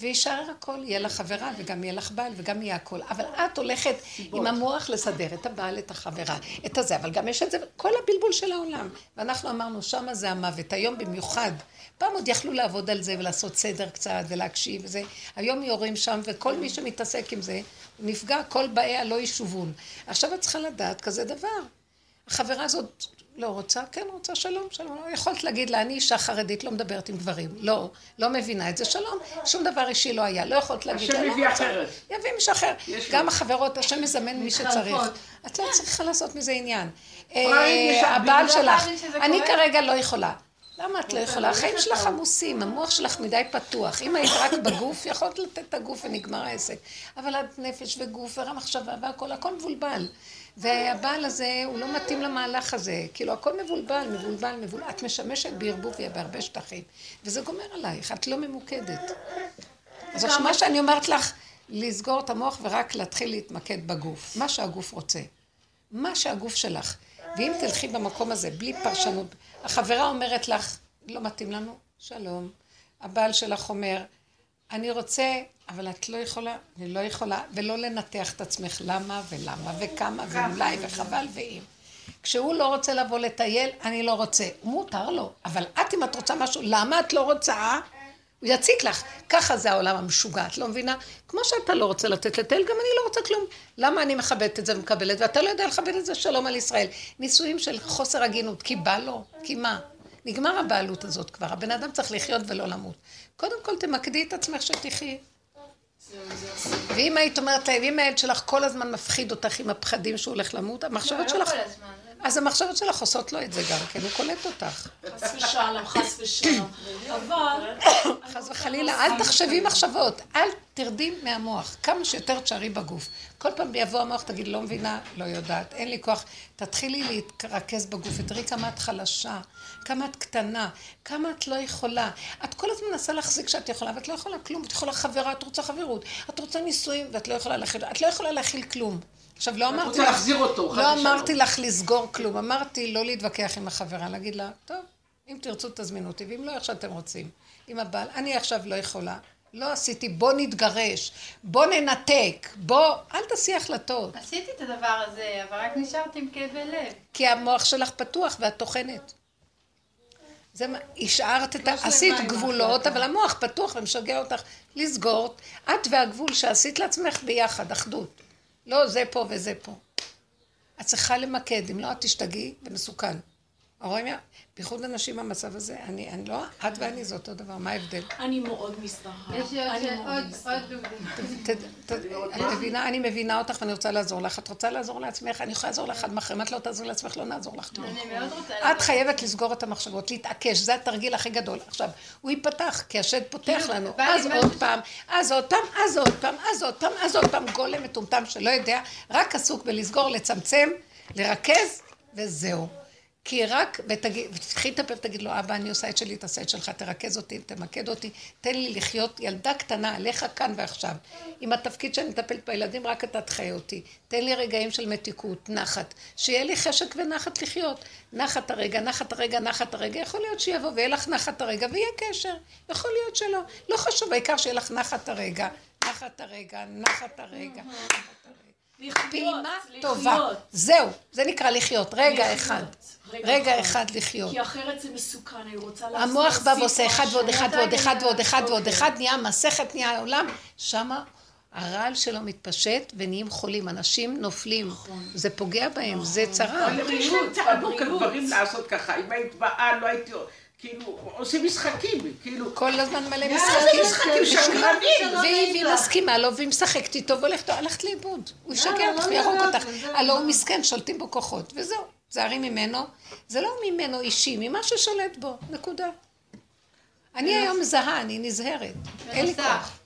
ויישאר הכל, יהיה לך חברה וגם יהיה לך בעל וגם יהיה הכל. אבל את הולכת עם המוח לסדר את הבעל, את החברה, את הזה, אבל גם יש את זה, כל הבלבול של העולם. ואנחנו אמרנו, שמה זה המוות, היום במיוחד. פעם עוד יכלו לעבוד על זה ולעשות סדר קצת ולהקשיב וזה. היום יורים שם וכל מי שמתעסק עם זה, נפגע, כל באיה לא ישובון. עכשיו את צריכה לדעת כזה דבר. החברה הזאת לא רוצה, כן רוצה שלום, שלום. יכולת להגיד לה, אני אישה חרדית, לא מדברת עם גברים. לא, לא מבינה את זה, שלום. שום דבר אישי לא היה. לא יכולת להגיד לה, השם לא רוצה. אחרת. יביא מישהו אחר. גם. החברות, השם מזמן מי שצריך. את לא צריכה לעשות מזה עניין. אה. הבעל שלך, אני. כרגע לא יכולה. למה את לא יכולה? החיים שלך עמוסים, המוח שלך מדי פתוח. אם היית רק בגוף, יכולת לתת את הגוף ונגמר העסק. אבל את נפש וגוף והמחשבה והכל, הכל מבולבל. והבעל הזה, הוא לא מתאים למהלך הזה. כאילו, הכל מבולבל, מבולבל, מבולבל. את משמשת בערבוביה בהרבה שטחים. וזה גומר עלייך, את לא ממוקדת. אז עכשיו, מה שאני אומרת לך, לסגור את המוח ורק להתחיל להתמקד בגוף. מה שהגוף רוצה. מה שהגוף שלך. ואם תלכי במקום הזה, בלי פרשנות, החברה אומרת לך, לא מתאים לנו, שלום. הבעל שלך אומר, אני רוצה, אבל את לא יכולה, אני לא יכולה, ולא לנתח את עצמך למה ולמה וכמה ואולי וחבל ואם. כשהוא לא רוצה לבוא לטייל, אני לא רוצה. מותר לו, אבל את אם את רוצה משהו, למה את לא רוצה? הוא יציק לך. ככה זה העולם המשוגע, את לא מבינה? כמו שאתה לא רוצה לתת לטייל, גם אני לא רוצה כלום. למה אני מכבדת את זה ומקבלת, ואתה לא יודע לכבד את זה, שלום על ישראל. נישואים של חוסר הגינות, כי בא לו, כי מה? נגמר הבעלות הזאת כבר, הבן אדם צריך לחיות ולא למות. קודם כל תמקדי את עצמך שתחי. ואם היית אומרת להם, אם הילד שלך כל הזמן מפחיד אותך עם הפחדים שהוא הולך למות, המחשבות לא שלך, כל הזמן. אז המחשבות שלך עושות לו את זה גם כן, הוא קולט אותך. חס ושלום, חס ושלום. אבל... חס וחלילה, אל תחשבי מחשבות, אל תרדי מהמוח, כמה שיותר תשארי בגוף. כל פעם יבוא המוח, תגיד, לא מבינה, לא יודעת, אין לי כוח. תתחילי להתרכז בגוף, ותראי כמה את חלשה, כמה את קטנה, כמה את לא יכולה. את כל הזמן מנסה להחזיק שאת יכולה, ואת לא יכולה כלום. את יכולה חברה, את רוצה חברות, את רוצה נישואים, ואת לא יכולה להכיל, את לא יכולה להכיל כלום. עכשיו, לא אמרתי רוצה לך, להחזיר אותו, לא. אמרתי לך לסגור כלום, אמרתי לא להתווכח עם החברה, להגיד לה, טוב, אם תרצו תזמינו אותי, ואם לא, איך שאתם רוצים. עם הבעל, אני עכשיו לא יכולה, לא עשיתי, בוא נתגרש, בוא ננתק, בוא, אל תעשי החלטות. עשיתי את הדבר הזה, אבל רק נשארתי עם כאבי לב. כי המוח שלך פתוח ואת טוחנת. זה מה, השארת את ה... שלמה עשית גבולות. אבל המוח פתוח ומשגע אותך לסגור. את והגבול שעשית לעצמך ביחד, אחדות. לא זה פה וזה פה. את צריכה למקד, אם לא, את תשתגעי, ומסוכן. רואים? בייחוד אנשים במצב הזה, אני, אני לא, את ואני זה אותו דבר, מה ההבדל? אני מאוד מזדהה. יש לי עוד ת- אני מבינה, אני מבינה אותך ואני רוצה לעזור לך. את רוצה לעזור לעצמך, אני יכולה לעזור לך עד מחר. אם את לא תעזור לעצמך, לא נעזור לך. אני מאוד רוצה... את. חייבת לסגור את המחשבות, להתעקש, זה התרגיל הכי גדול. עכשיו, הוא ייפתח, כי השד פותח כאילו, לנו, אז עוד פעם, אז עוד פעם, אז עוד פעם, אז עוד פעם, אז עוד פעם, גולם מטומטם שלא יודע, רק עסוק בלסגור, לצמצם, לרכז, וזהו. כי רק, ותפתחי את הפה ותגיד לו, אבא, אני עושה את שלי, תעשה את שלך, תרכז אותי, תמקד אותי, תן לי לחיות ילדה קטנה, עליך כאן ועכשיו. עם התפקיד שאני מטפלת בילדים, רק אתה תחיה אותי. תן לי רגעים של מתיקות, נחת. שיהיה לי חשק ונחת לחיות. נחת הרגע, נחת הרגע, נחת הרגע. יכול להיות שיבוא ויהיה לך נחת הרגע ויהיה קשר. יכול להיות שלא. לא חשוב, העיקר שיהיה לך נחת הרגע. נחת הרגע, נחת הרגע, נחת הרגע. לחיות, פעימה. טובה. זהו, זה נקרא לחיות. רגע לחיות. אחד. רגע רגע אחד. לחיות. כי אחרת זה מסוכן, אני רוצה המוח בא ועושה אחד ועוד אחד ועוד אחד ועוד אחד ועוד אוקיי. אחד, נהיה מסכת, נהיה עולם, שמה הרעל שלו מתפשט ונהיים חולים, אנשים נופלים, זה פוגע בהם, זה צרה. אבל יש להם תענוג הדברים לעשות ככה. אם היית באה, לא הייתי... כאילו, עושים משחקים, כאילו... כל הזמן מלא מה משחקים. זה משחקים שקרנים? והיא והיא מסכימה לו, והיא משחקת איתו, והולכת, הלכת לאיבוד. הוא אותך, לא יהרוג יודעת, אותך. הלא הוא מסכן, שולטים בו כוחות, וזהו. זהרי ממנו. זה לא ממנו אישי, ממה ששולט בו, נקודה. אני היום מזהה, אני נזהרת. אין לי כוח.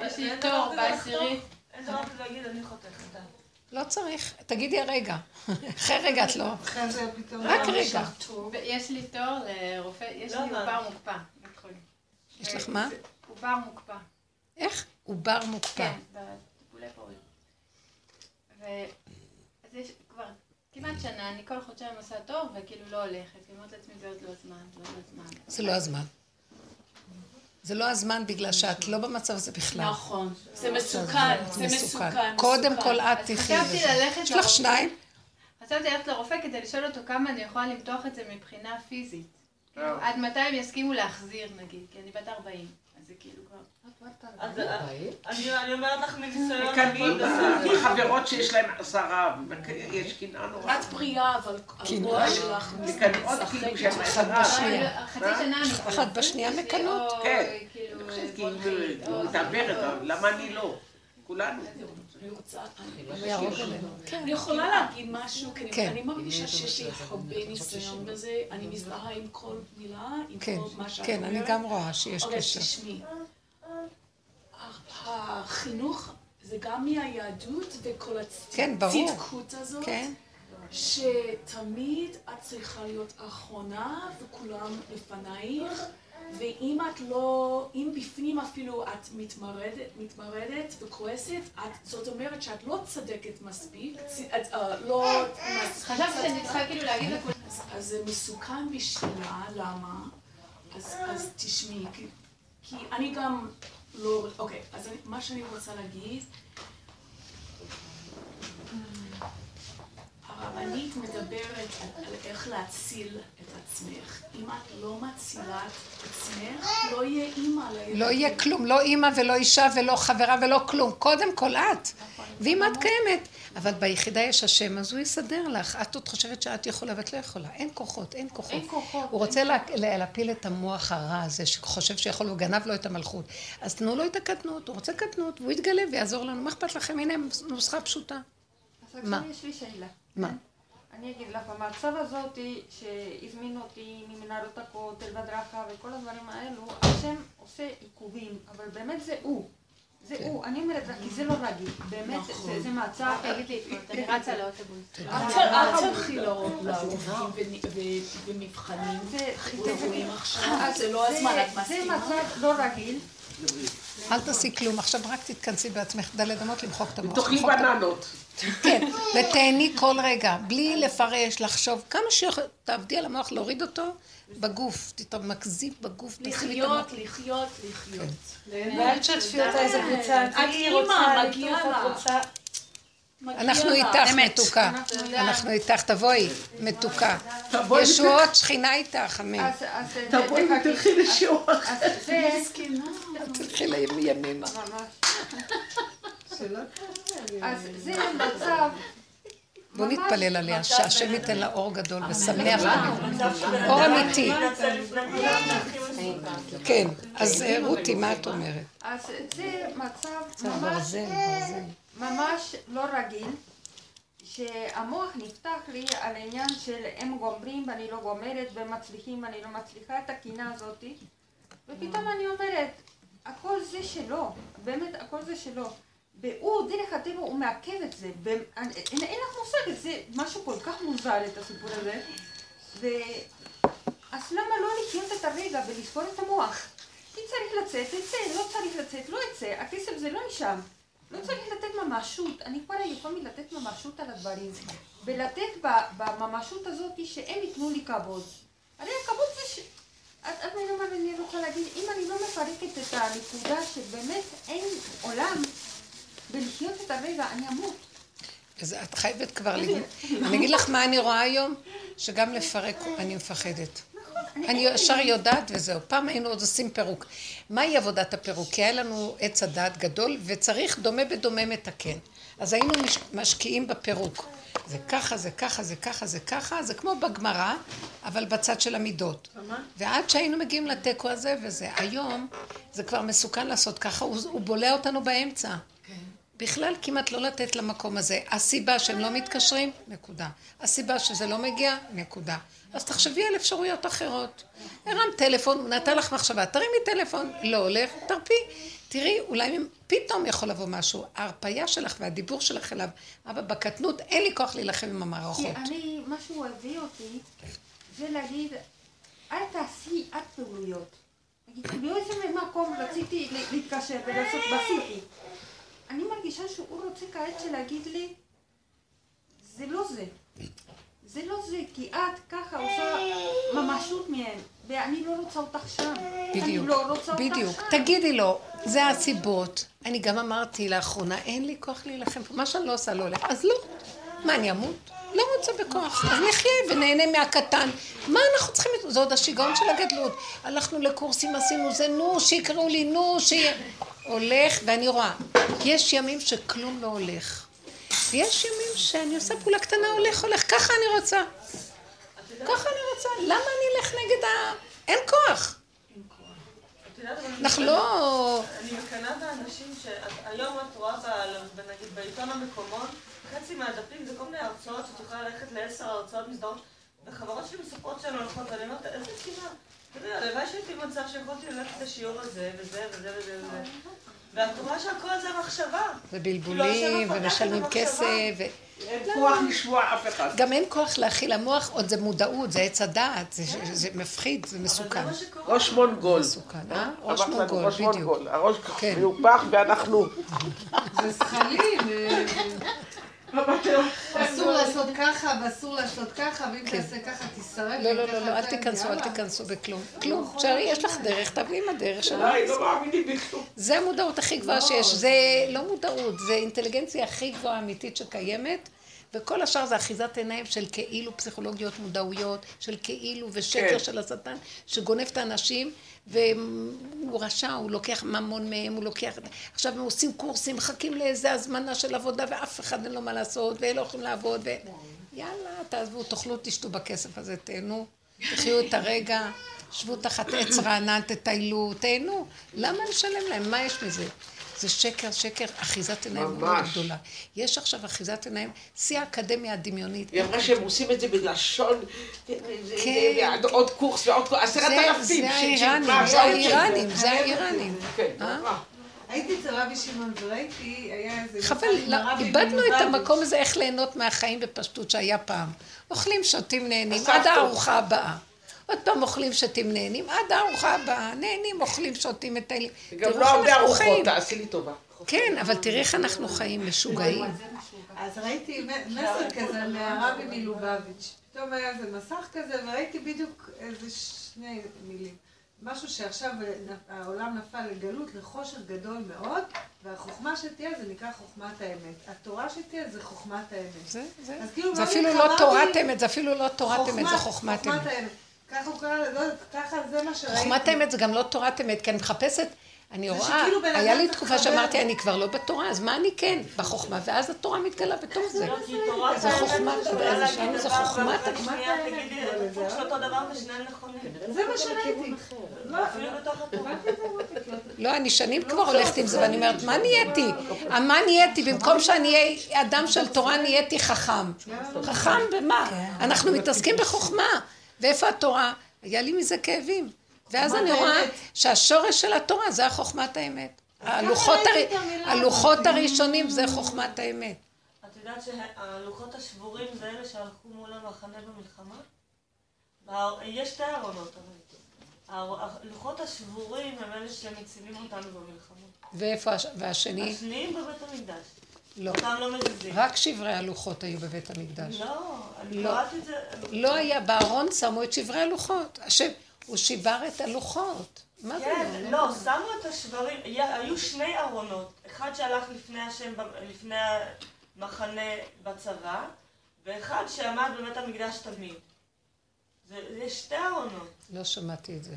יש לי תור בעשירית. אין דבר כזה להגיד, אני חותכת. לא צריך. תגידי הרגע. אחרי רגע את לא. רק רגע. יש לי תור לרופא, יש לי לא עובר הבנתי. מוקפא. חולים. יש לך מה? עובר מוקפא. איך? עובר מוקפא. כן, בטיפולי פוריות. אז כמעט שנה, אני כל חודשיים עושה תור וכאילו לא הולכת. אני אומרת לעצמי, זה עוד לא הזמן, זה עוד לא הזמן. זה לא הזמן. זה לא הזמן בגלל שאת לא במצב הזה בכלל. נכון, זה מסוכן, זה מסוכן. קודם. כל את אז תחי חשבתי בזה. ללכת יש לך. שניים? חשבתי ללכת לרופא כדי לשאול אותו כמה אני יכולה למתוח את זה מבחינה פיזית. כאילו, עד מתי הם יסכימו להחזיר נגיד, כי אני בת 40, אז זה כאילו כבר... אז אני אני אומרת לך מניסיון, מקנאים נגיד, חברות שיש להן עשרה, יש קנאה נורא. את בריאה, אבל המוח שלך מקנאות כאילו שהן עשרה. בשנייה. חצי שנה אני... אחת בשנייה מקנאות. כן. כאילו, אני חושבת כאילו, מתעברת, למה אני לא? כולנו. אני יכולה להגיד משהו, כי אני- כן. אני מרגישה שיש לי הרבה ניסיון בזה, אני מזדהה עם כל מילה, עם כן, כל מה שאת כן, אומרת. אני גם רואה שיש אבל קשר. תשמעי, החינוך זה גם מהיהדות וכל כן. הצדקות הזאת, כן. שתמיד את צריכה להיות אחרונה וכולם לפנייך, ואם את לא, אם בפנים אפילו את מתמרדת, מתמרדת וכועסת, את, זאת אומרת שאת לא צדקת מספיק, את אה, לא... חשבתי שאני צריכה כאילו להגיד לכולם. אז, אז זה מסוכן בשבילה, למה? אז, אז תשמעי, כי, כי אני גם לא... אוקיי, אז אני, מה שאני רוצה להגיד, הרבנית מדברת על, איך להציל את עצמך. אם את לא מצילה את עצמך, לא יהיה אימא לילדים. לא יהיה כלום, לא אימא ולא אישה ולא חברה ולא כלום. קודם כל את. ואם את קיימת, אבל ביחידה יש השם, אז הוא יסדר לך. את עוד חושבת שאת יכולה ואת לא יכולה. אין כוחות, אין כוחות. אין כוחות, הוא רוצה לה- לה- להפיל את המוח הרע הזה, שחושב שיכול, הוא גנב לו את המלכות. אז תנו לו את הקטנות, הוא רוצה קטנות, והוא יתגלה ויעזור לנו. מה אכפת לכם? הנה נוסחה פשוטה. מה? עכשיו יש לי שאלה. מה? אני אגיד לך, במצב הזאת שהזמינו אותי ממנהרות הכותל והדרכה וכל הדברים האלו, השם עושה עיכובים, אבל באמת זה הוא. זה כן. הוא, אני אומרת לך, כי זה לא רגיל, באמת, זה- זה מצב, תגיד לי, אני רצה לאוטובוס. אל תלכי לרופאים ו- ומבחנים זה- חיוביים עכשיו, אז זה לא הזמן, את זה מסכימה? מצב לא רגיל, אל תעשי כלום, עכשיו רק תתכנסי בעצמך, דלת אמות למחוק את המוח. תאכלי בננות. כן, ותהני כל רגע, בלי לפרש, לחשוב, כמה שיכול, תעבדי על המוח, להוריד אותו בגוף, תתמקזי בגוף, תשימי את המוח. לחיות, לחיות, לחיות. ואל תשתפי אותה איזה קבוצה. את רוצה, מגיע לך. אנחנו. איתך, מתוקה. אנחנו איתך, תבואי, מתוקה. ישועות, שכינה איתך, אמן. תבואי. ותלכי לשיעור. אז זה ממש, שלא אז זה מצב, בואו ממש נתפלל עליה, שהשם ייתן לה אור גדול ושמח אור אמיתי. כן, אז אה, רותי, מה את אומרת? אז זה מצב ממש ברזל. ממש לא רגיל, שהמוח נפתח לי על העניין של הם גומרים ואני לא גומרת, והם מצליחים ואני לא מצליחה את הקינה הזאת, ופתאום אני אומרת, הכל זה שלו, באמת הכל זה שלו. והוא, דרך הטבע, הוא מעכב את זה. אין לך מושג, זה משהו כל כך מוזר, את הסיפור הזה. אז למה לא לחיות את הרגע ולספור את המוח? אם צריך לצאת, יצא, לא צריך לצאת, לא יצא. הכסף זה לא משם. לא צריך לתת ממשות. אני כבר עייפה מלתת ממשות על הדברים. ולתת בממשות הזאת שהם ייתנו לי כבוד. הרי הכבוד זה ש... את את מה אני רוצה להגיד? אם אני לא מפרקת את הנקודה שבאמת אין עולם בלחיות את הרגע, אני אמות. אז את חייבת כבר לגמור. אני אגיד לך מה אני רואה היום, שגם לפרק אני מפחדת. אני ישר יודעת וזהו. פעם היינו עוד עושים פירוק. מהי עבודת הפירוק? כי היה לנו עץ הדעת גדול, וצריך דומה בדומה מתקן. אז היינו מש- משקיעים בפירוק. זה ככה, זה ככה, זה ככה, זה ככה, זה כמו בגמרא, אבל בצד של המידות. ועד שהיינו מגיעים לתיקו הזה וזה. היום זה כבר מסוכן לעשות ככה, הוא, הוא בולע אותנו באמצע. בכלל כמעט לא לתת למקום הזה. הסיבה שהם לא מתקשרים, נקודה. הסיבה שזה לא מגיע, נקודה. אז תחשבי על אפשרויות אחרות. הרם טלפון, הוא נתן לך מחשבה, תרימי טלפון, לא הולך, תרפי. תראי, אולי פתאום יכול לבוא משהו. ההרפאיה שלך והדיבור שלך אליו, אבל בקטנות אין לי כוח להילחם עם כי המערכות. אני, מה שהוא הביא אותי, זה להגיד, אל תעשי את פעולויות. נגיד, באיזה מקום רציתי להתקשר ולעשות, ועשיתי. אני מרגישה שהוא רוצה כעת שלהגיד לי, זה לא זה. זה לא זה, כי את ככה עושה ממשות מהם, ואני לא רוצה אותך שם. בדיוק, לא רוצה אותך בדיוק. שם. תגידי לו, זה הסיבות. אני גם אמרתי לאחרונה, אין לי כוח להילחם פה. מה שאני לא עושה לא הולך. אז לא. מה, אני אמות? לא רוצה בכוח. אז נחיה ונהנה מהקטן. מה אנחנו צריכים... זה עוד השיגעון של הגדלות. הלכנו לקורסים, עשינו זה, נו, שיקראו לי, נו, שיהיה... הולך, ואני רואה. יש ימים שכלום לא הולך. ויש ימים שאני עושה פעולה קטנה, הולך, הולך. ככה אני רוצה. ככה אני רוצה. למה אני אלך נגד ה... אין כוח. אנחנו לא... אני מקנאה באנשים שהיום את רואה, נגיד בעיתון המקומון, חצי מהדפים זה כל מיני הרצאות שאת יכולה ללכת לעשר הרצאות מסדרות, וחברות שלי מספרות שהן הולכות, ואני אומרת, איזה קנאה. אתה יודע, הלוואי שהייתי במצב שיכולתי ללכת לשיעור הזה, וזה, וזה, וזה, וזה. ואת רואה שהכל זה מחשבה. ובלבולים, ומשלמים כסף. אין כוח לשמוע אף אחד. גם אין כוח להכיל, המוח עוד זה מודעות, זה עץ הדעת, זה, זה מפחיד, זה מסוכן. ראש מונגול. מסוכן, אה? ראש אמרת לנו, מונגול, ראש בדיוק. מונגול. הראש כן. מיופח ואנחנו... זה זכלים. אה, אסור לעשות ככה ואסור לעשות ככה, ואם תעשה ככה תשרף. לא, לא, לא, לא, אל תיכנסו, אל. תיכנסו בכלום. כלום. תשארי, יש לך דרך, תביאי עם הדרך שלך. לא מאמינים בכלום. זה המודעות הכי גבוהה שיש. זה לא מודעות, זה אינטליגנציה הכי גבוהה אמיתית שקיימת. וכל השאר זה אחיזת עיניים של כאילו פסיכולוגיות מודעויות, של כאילו ושקר כן. של השטן, שגונב את האנשים, והוא רשע, הוא לוקח ממון מהם, הוא לוקח... עכשיו הם עושים קורסים, מחכים לאיזה הזמנה של עבודה, ואף אחד אין לו מה לעשות, והם לא יכולים לעבוד, ו... יאללה, תעזבו, תאכלו, תשתו בכסף הזה, תהנו, תחיו את הרגע, שבו תחת עץ רענן, תטיילו, תהנו. למה לשלם להם? מה יש מזה? זה שקר, שקר, אחיזת עיניים מאוד. גדולה. יש עכשיו אחיזת עיניים, שיא האקדמיה הדמיונית. היא אמרה שהם עושים את זה בלשון, כן. עוד קורס ועוד קורס, עשרת אלפים. זה ש- האיראנים, זה מה, האיראנים, זה האיראנים. כן, אה? הייתי אצל רבי שמעון וראיתי, היה איזה... חבל, לא, איבדנו את. המקום הזה איך ליהנות מהחיים בפשטות שהיה פעם. אוכלים, שותים, נהנים. עד הארוחה הבאה. עוד פעם אוכלים, שותים, נהנים, עד הארוחה הבאה. נהנים, אוכלים, שותים, מטיילים. גם תראו לא הרבה ארוחות. תעשי לי טובה. כן, אבל תראי איך אנחנו חיים, משוגעים. אז ראיתי מסר כזה מהרבי מלובביץ'. פתאום היה איזה מסך כזה, וראיתי בדיוק איזה שני מילים. משהו שעכשיו העולם נפל לגלות, לחושך גדול מאוד, והחוכמה שתהיה זה נקרא חוכמת האמת. התורה שתהיה זה חוכמת האמת. זה, זה. כאילו זה אפילו לא תורת אמת, זה אפילו לא תורת אמת, זה חוכמת אמת. ככה הוא קרא, לא, ככה זה מה שראיתי. חוכמת האמת זה גם לא תורת אמת, כי אני מחפשת, אני זה רואה, היה לי תקופה שאמרתי, אני כבר לא בתורה, אז מה אני כן? בחוכמה, ואז התורה מתגלה בתוך זה. לא, זה יכולה זה זה חוכמת שנייה תגידי של אותו דבר ושניהם נכונים. זה מה שראיתי. לא, אפילו בתוך התורה. לא, אני שנים כבר הולכת עם זה, ואני אומרת, מה נהייתי? אה, מה נהייתי? במקום שאני אהיה אדם של תורה, נהייתי חכם. חכם במה? אנחנו מתעסקים בחוכמה. ואיפה התורה? היה לי מזה כאבים. ואז אני רואה שהשורש של התורה זה החוכמת האמת. הלוחות הר- הלוחות הראשונים זה חוכמת האמת. את יודעת שהלוחות השבורים זה אלה שהלכו מול המחנה במלחמה? יש שתי ארונות. האר- הלוחות השבורים הם אלה שמצילים אותנו במלחמה. ואיפה הש- והשני? השניים בבית המקדש. לא. לא. רק שברי הלוחות היו בבית המקדש. לא, אני לא. קראתי את זה. לא היה, בארון שמו את שברי הלוחות. השם, הוא שיבר את הלוחות. מה זה כן, לא? שמו את השברים, היו שני ארונות, אחד שהלך לפני השם, לפני ה- מחנה בצבא, ואחד שעמד בבית המקדש תמיד. זה שתי ארונות. לא שמעתי את זה.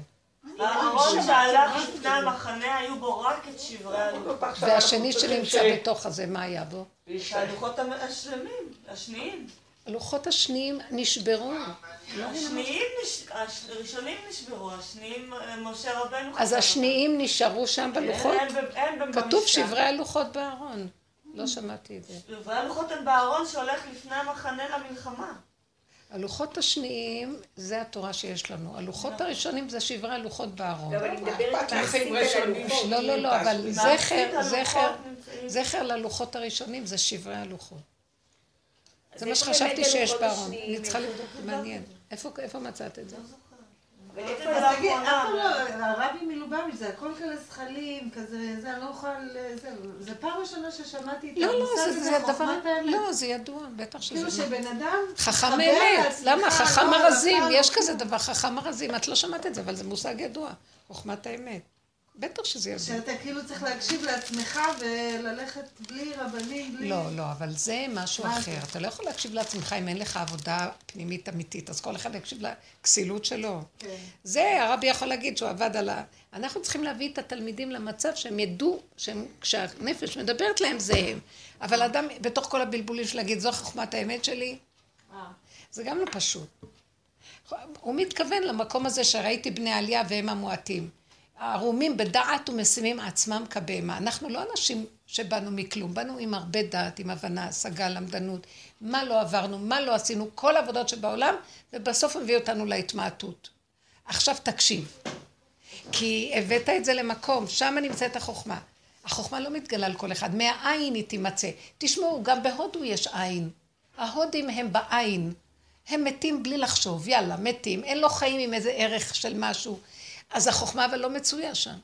הארון שהלך לפני המחנה, היו בו רק את שברי הלוחות. והשני שנמצא בתוך הזה, מה היה בו? הלוחות השלמים, השניים. הלוחות השניים נשברו. השניים, נש- הש- הראשונים נשברו, השניים, משה רבנו אז. השניים נשארו שם בלוחות? כתוב. שברי הלוחות בארון. לא שמעתי את זה. שברי הלוחות הם בארון שהולך לפני המחנה למלחמה. הלוחות השניים זה התורה שיש לנו. הלוחות הראשונים זה שברי הלוחות בארון. אבל אני מדברת על ראשונים הלוחות. לא, לא, לא, אבל זכר, זכר. זכר ללוחות הראשונים זה שברי הלוחות. זה מה שחשבתי שיש בארון. אני צריכה לבדוק, מעניין. איפה איפה מצאת את זה? ואיפה אז תגיד, אף פעם לא, הרבי מלובביץ' זה הכל כאלה זכלים, כזה, זה, אני לא יכולה, זה, זה פעם ראשונה ששמעתי את לא, לא, המושג זה- הזה, חוכמת האמת. לא, זה ידוע, בטח כאילו שזה... שבן אדם... חכם אמת, למה? חכם לא, ארזים, יש לא- כזה דבר, חכם ארזים, את לא שמעת את זה, אבל זה מושג ידוע, חוכמת האמת. בטח שזה ידוע. שאתה כאילו צריך להקשיב לעצמך וללכת בלי רבנים, בלי... לא, לא, אבל זה משהו אחר. אתה לא יכול להקשיב לעצמך אם אין לך עבודה פנימית אמיתית, אז כל אחד יקשיב לכסילות שלו. כן. זה הרבי יכול להגיד שהוא עבד על ה... אנחנו צריכים להביא את התלמידים למצב שהם ידעו, כשהנפש מדברת להם זה הם. אבל אדם, בתוך כל הבלבולים של להגיד, זו חוכמת האמת שלי, אה. זה גם לא פשוט. הוא מתכוון למקום הזה שראיתי בני עלייה והם המועטים. ערומים בדעת ומשימים עצמם כבהמה. אנחנו לא אנשים שבאנו מכלום, באנו עם הרבה דעת, עם הבנה, השגה, למדנות. מה לא עברנו, מה לא עשינו, כל העבודות שבעולם, ובסוף מביא אותנו להתמעטות. עכשיו תקשיב. כי הבאת את זה למקום, שם נמצאת החוכמה. החוכמה לא מתגלה לכל אחד, מהעין היא תימצא. תשמעו, גם בהודו יש עין. ההודים הם בעין. הם מתים בלי לחשוב, יאללה, מתים. אין לו חיים עם איזה ערך של משהו. אז החוכמה אבל לא מצויה שם.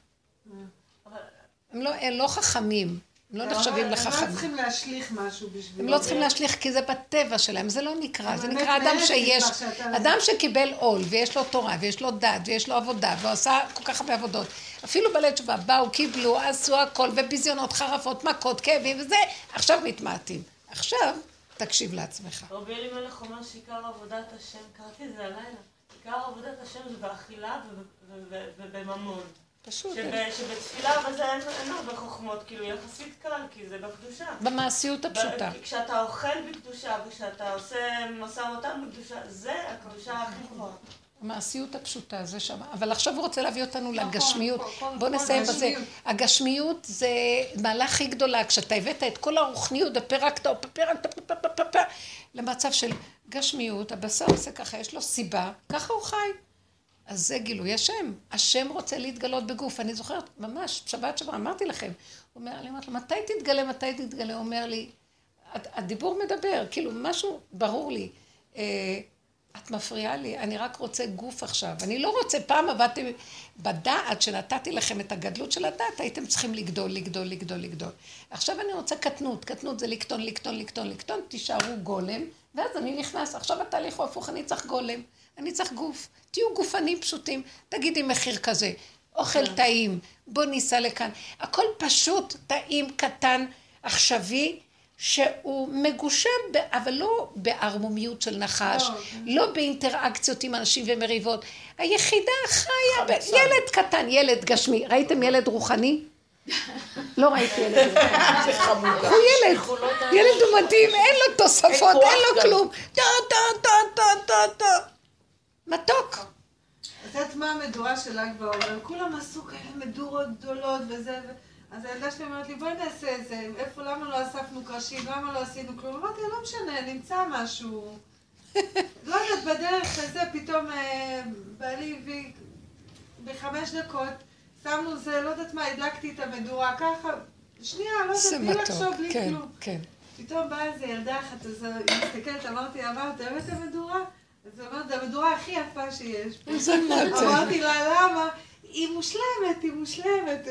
הם לא, הם לא חכמים, הם לא נחשבים הם לא לחכמים. צריכים להשליך משהו בשבילו. הם לא צריכים להשליך כי זה בטבע שלהם, זה לא נקרא, זה נקרא אדם שיש, אדם שקיבל עול ויש לו תורה ויש לו דת ויש לו עבודה והוא עשה כל כך הרבה עבודות. אפילו בעלי תשובה באו, קיבלו, עשו הכל וביזיונות, חרפות, מכות, כאבים וזה, עכשיו מתמעטים. עכשיו תקשיב לעצמך. רבי אלימלך אומר שעיקר עבודת השם, קראתי את זה הלילה, עיקר עבודת השם זה באכילה וב- וב- וב- ובממון. פשוט, שב- שבתפילה וזה אין אין הרבה חוכמות, כאילו יחסית קל, כי זה בקדושה. במעשיות הפשוטה. כשאתה אוכל בקדושה וכשאתה עושה משא ומתן בקדושה, זה הקדושה הכי גבוהה. המעשיות הפשוטה, זה שם. אבל עכשיו הוא רוצה להביא אותנו נכון, לגשמיות. כל- כל- בוא כל נסיים בזה. הגשמיות. זה מעלה הכי גדולה. כשאתה הבאת את כל הרוחניות פירקת, פ- פ- פ- פ- פ- למצב של גשמיות, הבשר עושה ככה, יש לו סיבה, ככה הוא חי. אז זה גילוי השם. השם רוצה להתגלות בגוף. אני זוכרת, ממש, שבת שעברה, אמרתי לכם. הוא אומר, אני אומרת לו, מתי תתגלה, מתי תתגלה? הוא אומר לי, "הד- הדיבור מדבר, כאילו, משהו ברור לי. את מפריעה לי, אני רק רוצה גוף עכשיו. אני לא רוצה, פעם עבדתם בדעת שנתתי לכם את הגדלות של הדעת, הייתם צריכים לגדול, לגדול, לגדול, לגדול. עכשיו אני רוצה קטנות, קטנות זה לקטון, לקטון, לקטון, לקטון, תישארו גולם, ואז אני נכנס, עכשיו התהליך הוא הפוך, אני צריך גולם, אני צריך גוף. תהיו גופנים פשוטים, תגידי מחיר כזה, אוכל טעים, בוא ניסע לכאן. הכל פשוט, טעים, קטן, עכשווי. שהוא מגושם, אבל לא בערמומיות של נחש, לא באינטראקציות עם אנשים ומריבות. היחידה חיה, ילד קטן, ילד גשמי. ראיתם ילד רוחני? לא ראיתי ילד רוחני. הוא ילד, ילד הוא מדהים, אין לו תוספות, אין לו כלום. טה טה טה טה טה טה. מתוק. את יודעת מה המדורה של ל"ג בעומר? כולם עשו כאלה מדורות גדולות וזה. אז הילדה שלי אומרת לי, בואי נעשה איזה, איפה, למה לא אספנו קרשים, למה לא עשינו כלום? אמרתי, לא משנה, נמצא משהו. לא יודעת, בדרך לזה פתאום אה, בעלי הביא בחמש דקות, שמנו זה, לא יודעת מה, הדלקתי את המדורה ככה, שנייה, לא זה יודעת, בלי לחשוב, בלי כן, כלום. כן. פתאום באה איזה ילדה אחת, אז היא מסתכלת, אמרתי, אמרת, באמת המדורה? אז היא אומרת, זה המדורה הכי יפה שיש. אמרתי לה, למה? היא מושלמת, היא מושלמת.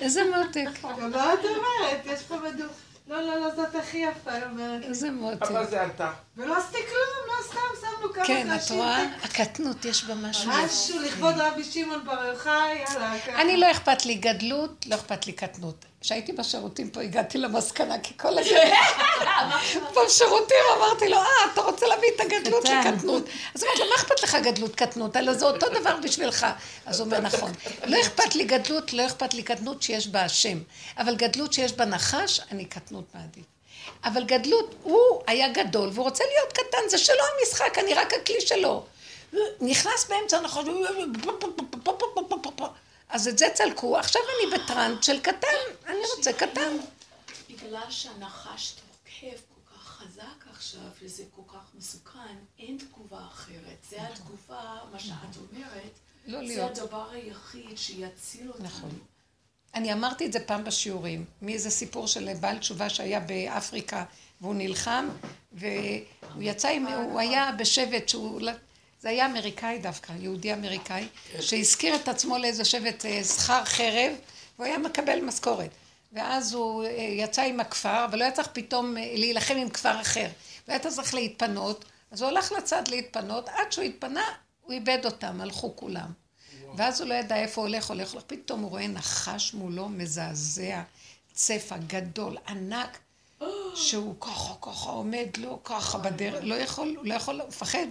איזה מותק. מה את אומרת? יש פה מדור. לא, לא, לא, זאת הכי יפה, היא אומרת. איזה מותק. אבל זה אתה. ולא עשיתי כלום, לא סתם לנו כמה כן, את חשים. רואה? הקטנות, יש בה משהו. משהו לכבוד רבי שמעון בר יוחאי, יאללה. אני לא אכפת לי גדלות, לא אכפת לי קטנות. כשהייתי בשירותים פה הגעתי למסקנה, כי כל הגדלות... בשירותים אמרתי לו, אה, אתה רוצה להביא את הגדלות לקטנות. אז אמרתי לו, מה אכפת לך גדלות, קטנות? אלא זה אותו דבר בשבילך. אז הוא אומר, נכון. לא אכפת לי גדלות, לא אכפת לי קטנות שיש בה השם. אבל גדלות שיש בה נחש, אני קטנות מעדיף. אבל גדלות, הוא היה גדול והוא רוצה להיות קטן, זה שלו המשחק, אני רק הכלי שלו. נכנס באמצע הנחש, אז את זה צלקו, עכשיו אני בטראנט של קטן, אני רוצה קטן. בגלל שהנחש תוקף כל כך חזק עכשיו, וזה כל כך מסוכן, אין תגובה אחרת. זה התגובה, מה שאת אומרת, לא זה להיות. הדבר היחיד שיציל אותנו. נכון. אני אמרתי את זה פעם בשיעורים, מאיזה סיפור של בעל תשובה שהיה באפריקה והוא נלחם והוא יצא עם, הוא היה בשבט שהוא, זה היה אמריקאי דווקא, יהודי אמריקאי, שהזכיר את עצמו לאיזה שבט אה, שכר חרב והוא היה מקבל משכורת. ואז הוא אה, יצא עם הכפר, אבל לא היה צריך פתאום אה, להילחם עם כפר אחר. והיה צריך להתפנות, אז הוא הלך לצד להתפנות, עד שהוא התפנה, הוא איבד אותם, הלכו כולם. ואז הוא לא ידע איפה הוא הולך, הולך, הולך, פתאום הוא רואה נחש מולו מזעזע, צפע גדול, ענק, שהוא ככה, ככה עומד לו, ככה בדרך, לא יכול, הוא לא יכול, הוא מפחד.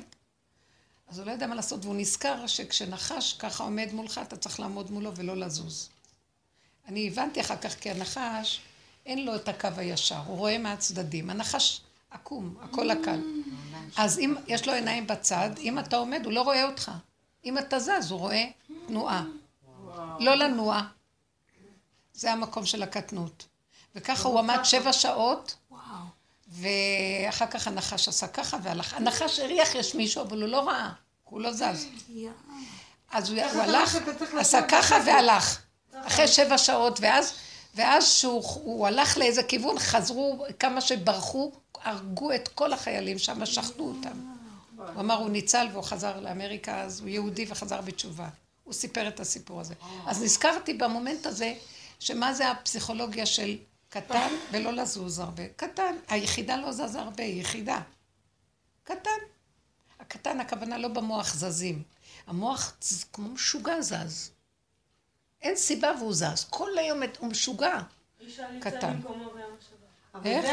אז הוא לא יודע מה לעשות, והוא נזכר שכשנחש ככה עומד מולך, אתה צריך לעמוד מולו ולא לזוז. אני הבנתי אחר כך, כי הנחש, אין לו את הקו הישר, הוא רואה מהצדדים. הנחש עקום, הכל הקל. אז אם יש לו עיניים בצד, אם אתה עומד, הוא לא רואה אותך. אם אתה זז, הוא רואה תנועה. לא לנוע. זה המקום של הקטנות. וככה הוא עמד שבע שעות, ואחר כך הנחש עשה ככה והלך. הנחש הריח יש מישהו, אבל הוא לא ראה, הוא לא זז. אז הוא הלך, עשה ככה והלך. אחרי שבע שעות, ואז, ואז שהוא הוא הלך לאיזה כיוון, חזרו, כמה שברחו, הרגו את כל החיילים שם, שחטו אותם. הוא אמר, הוא ניצל והוא חזר לאמריקה, אז הוא יהודי וחזר בתשובה. הוא סיפר את הסיפור הזה. אז נזכרתי במומנט הזה, שמה זה הפסיכולוגיה של קטן ולא לזוז הרבה. קטן, היחידה לא זזה הרבה, היא יחידה. קטן. הקטן, הכוונה לא במוח זזים. המוח ז- כמו משוגע זז. אין סיבה והוא זז. כל היום הוא משוגע. קטן. איך? זה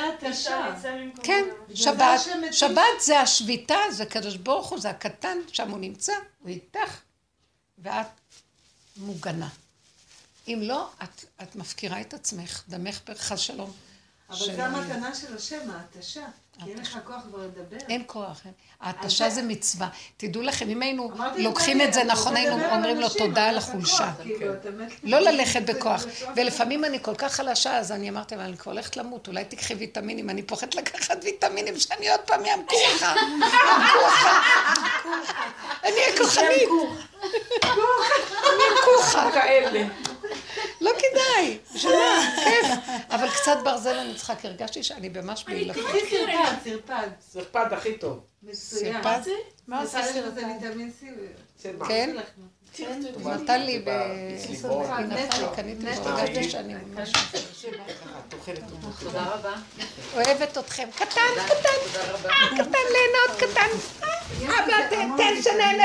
כן. שבת. זה. שבת זה השביתה, זה קדוש ברוך הוא, זה הקטן, שם הוא נמצא, הוא איתך, ואת מוגנה. אם לא, את, את מפקירה את עצמך, דמך חס שלום. אבל יהיה. המתנה של השם, ההתשה. כי אין לך כוח כבר לדבר. אין כוח. אין. ההתשה זה- זה מצווה. תדעו לכם, אם היינו לוקחים את זה נכון, היינו אומרים לו תודה על החולשה. כאילו, מת- לא ללכת בכוח. ולפעמים אני כל כך חלשה, אז אני אמרתי, אבל אני כבר הולכת למות, אולי תיקחי ויטמינים. אני פוחדת לקחת ויטמינים שאני עוד פעם יעמקו לך. יעמקו לך. אני אהיה כוחנית. אני אעמקו לך. לא כדאי. בשביל מה? כיף. אבל קצת ברזל אני צריכה, כי הרגשתי שאני ממש בעילפות. קחי סרפד, סרפד. סרפד הכי טוב. מצוין. סרפד? מה עושה סרפד. זה מה? כן? הוא נתן לי ב... היא לי, קניתי הרגשתי שאני ממש. תודה רבה. אוהבת אתכם. קטן, קטן. קטן ליהנות, קטן. אבא, תן שנהנה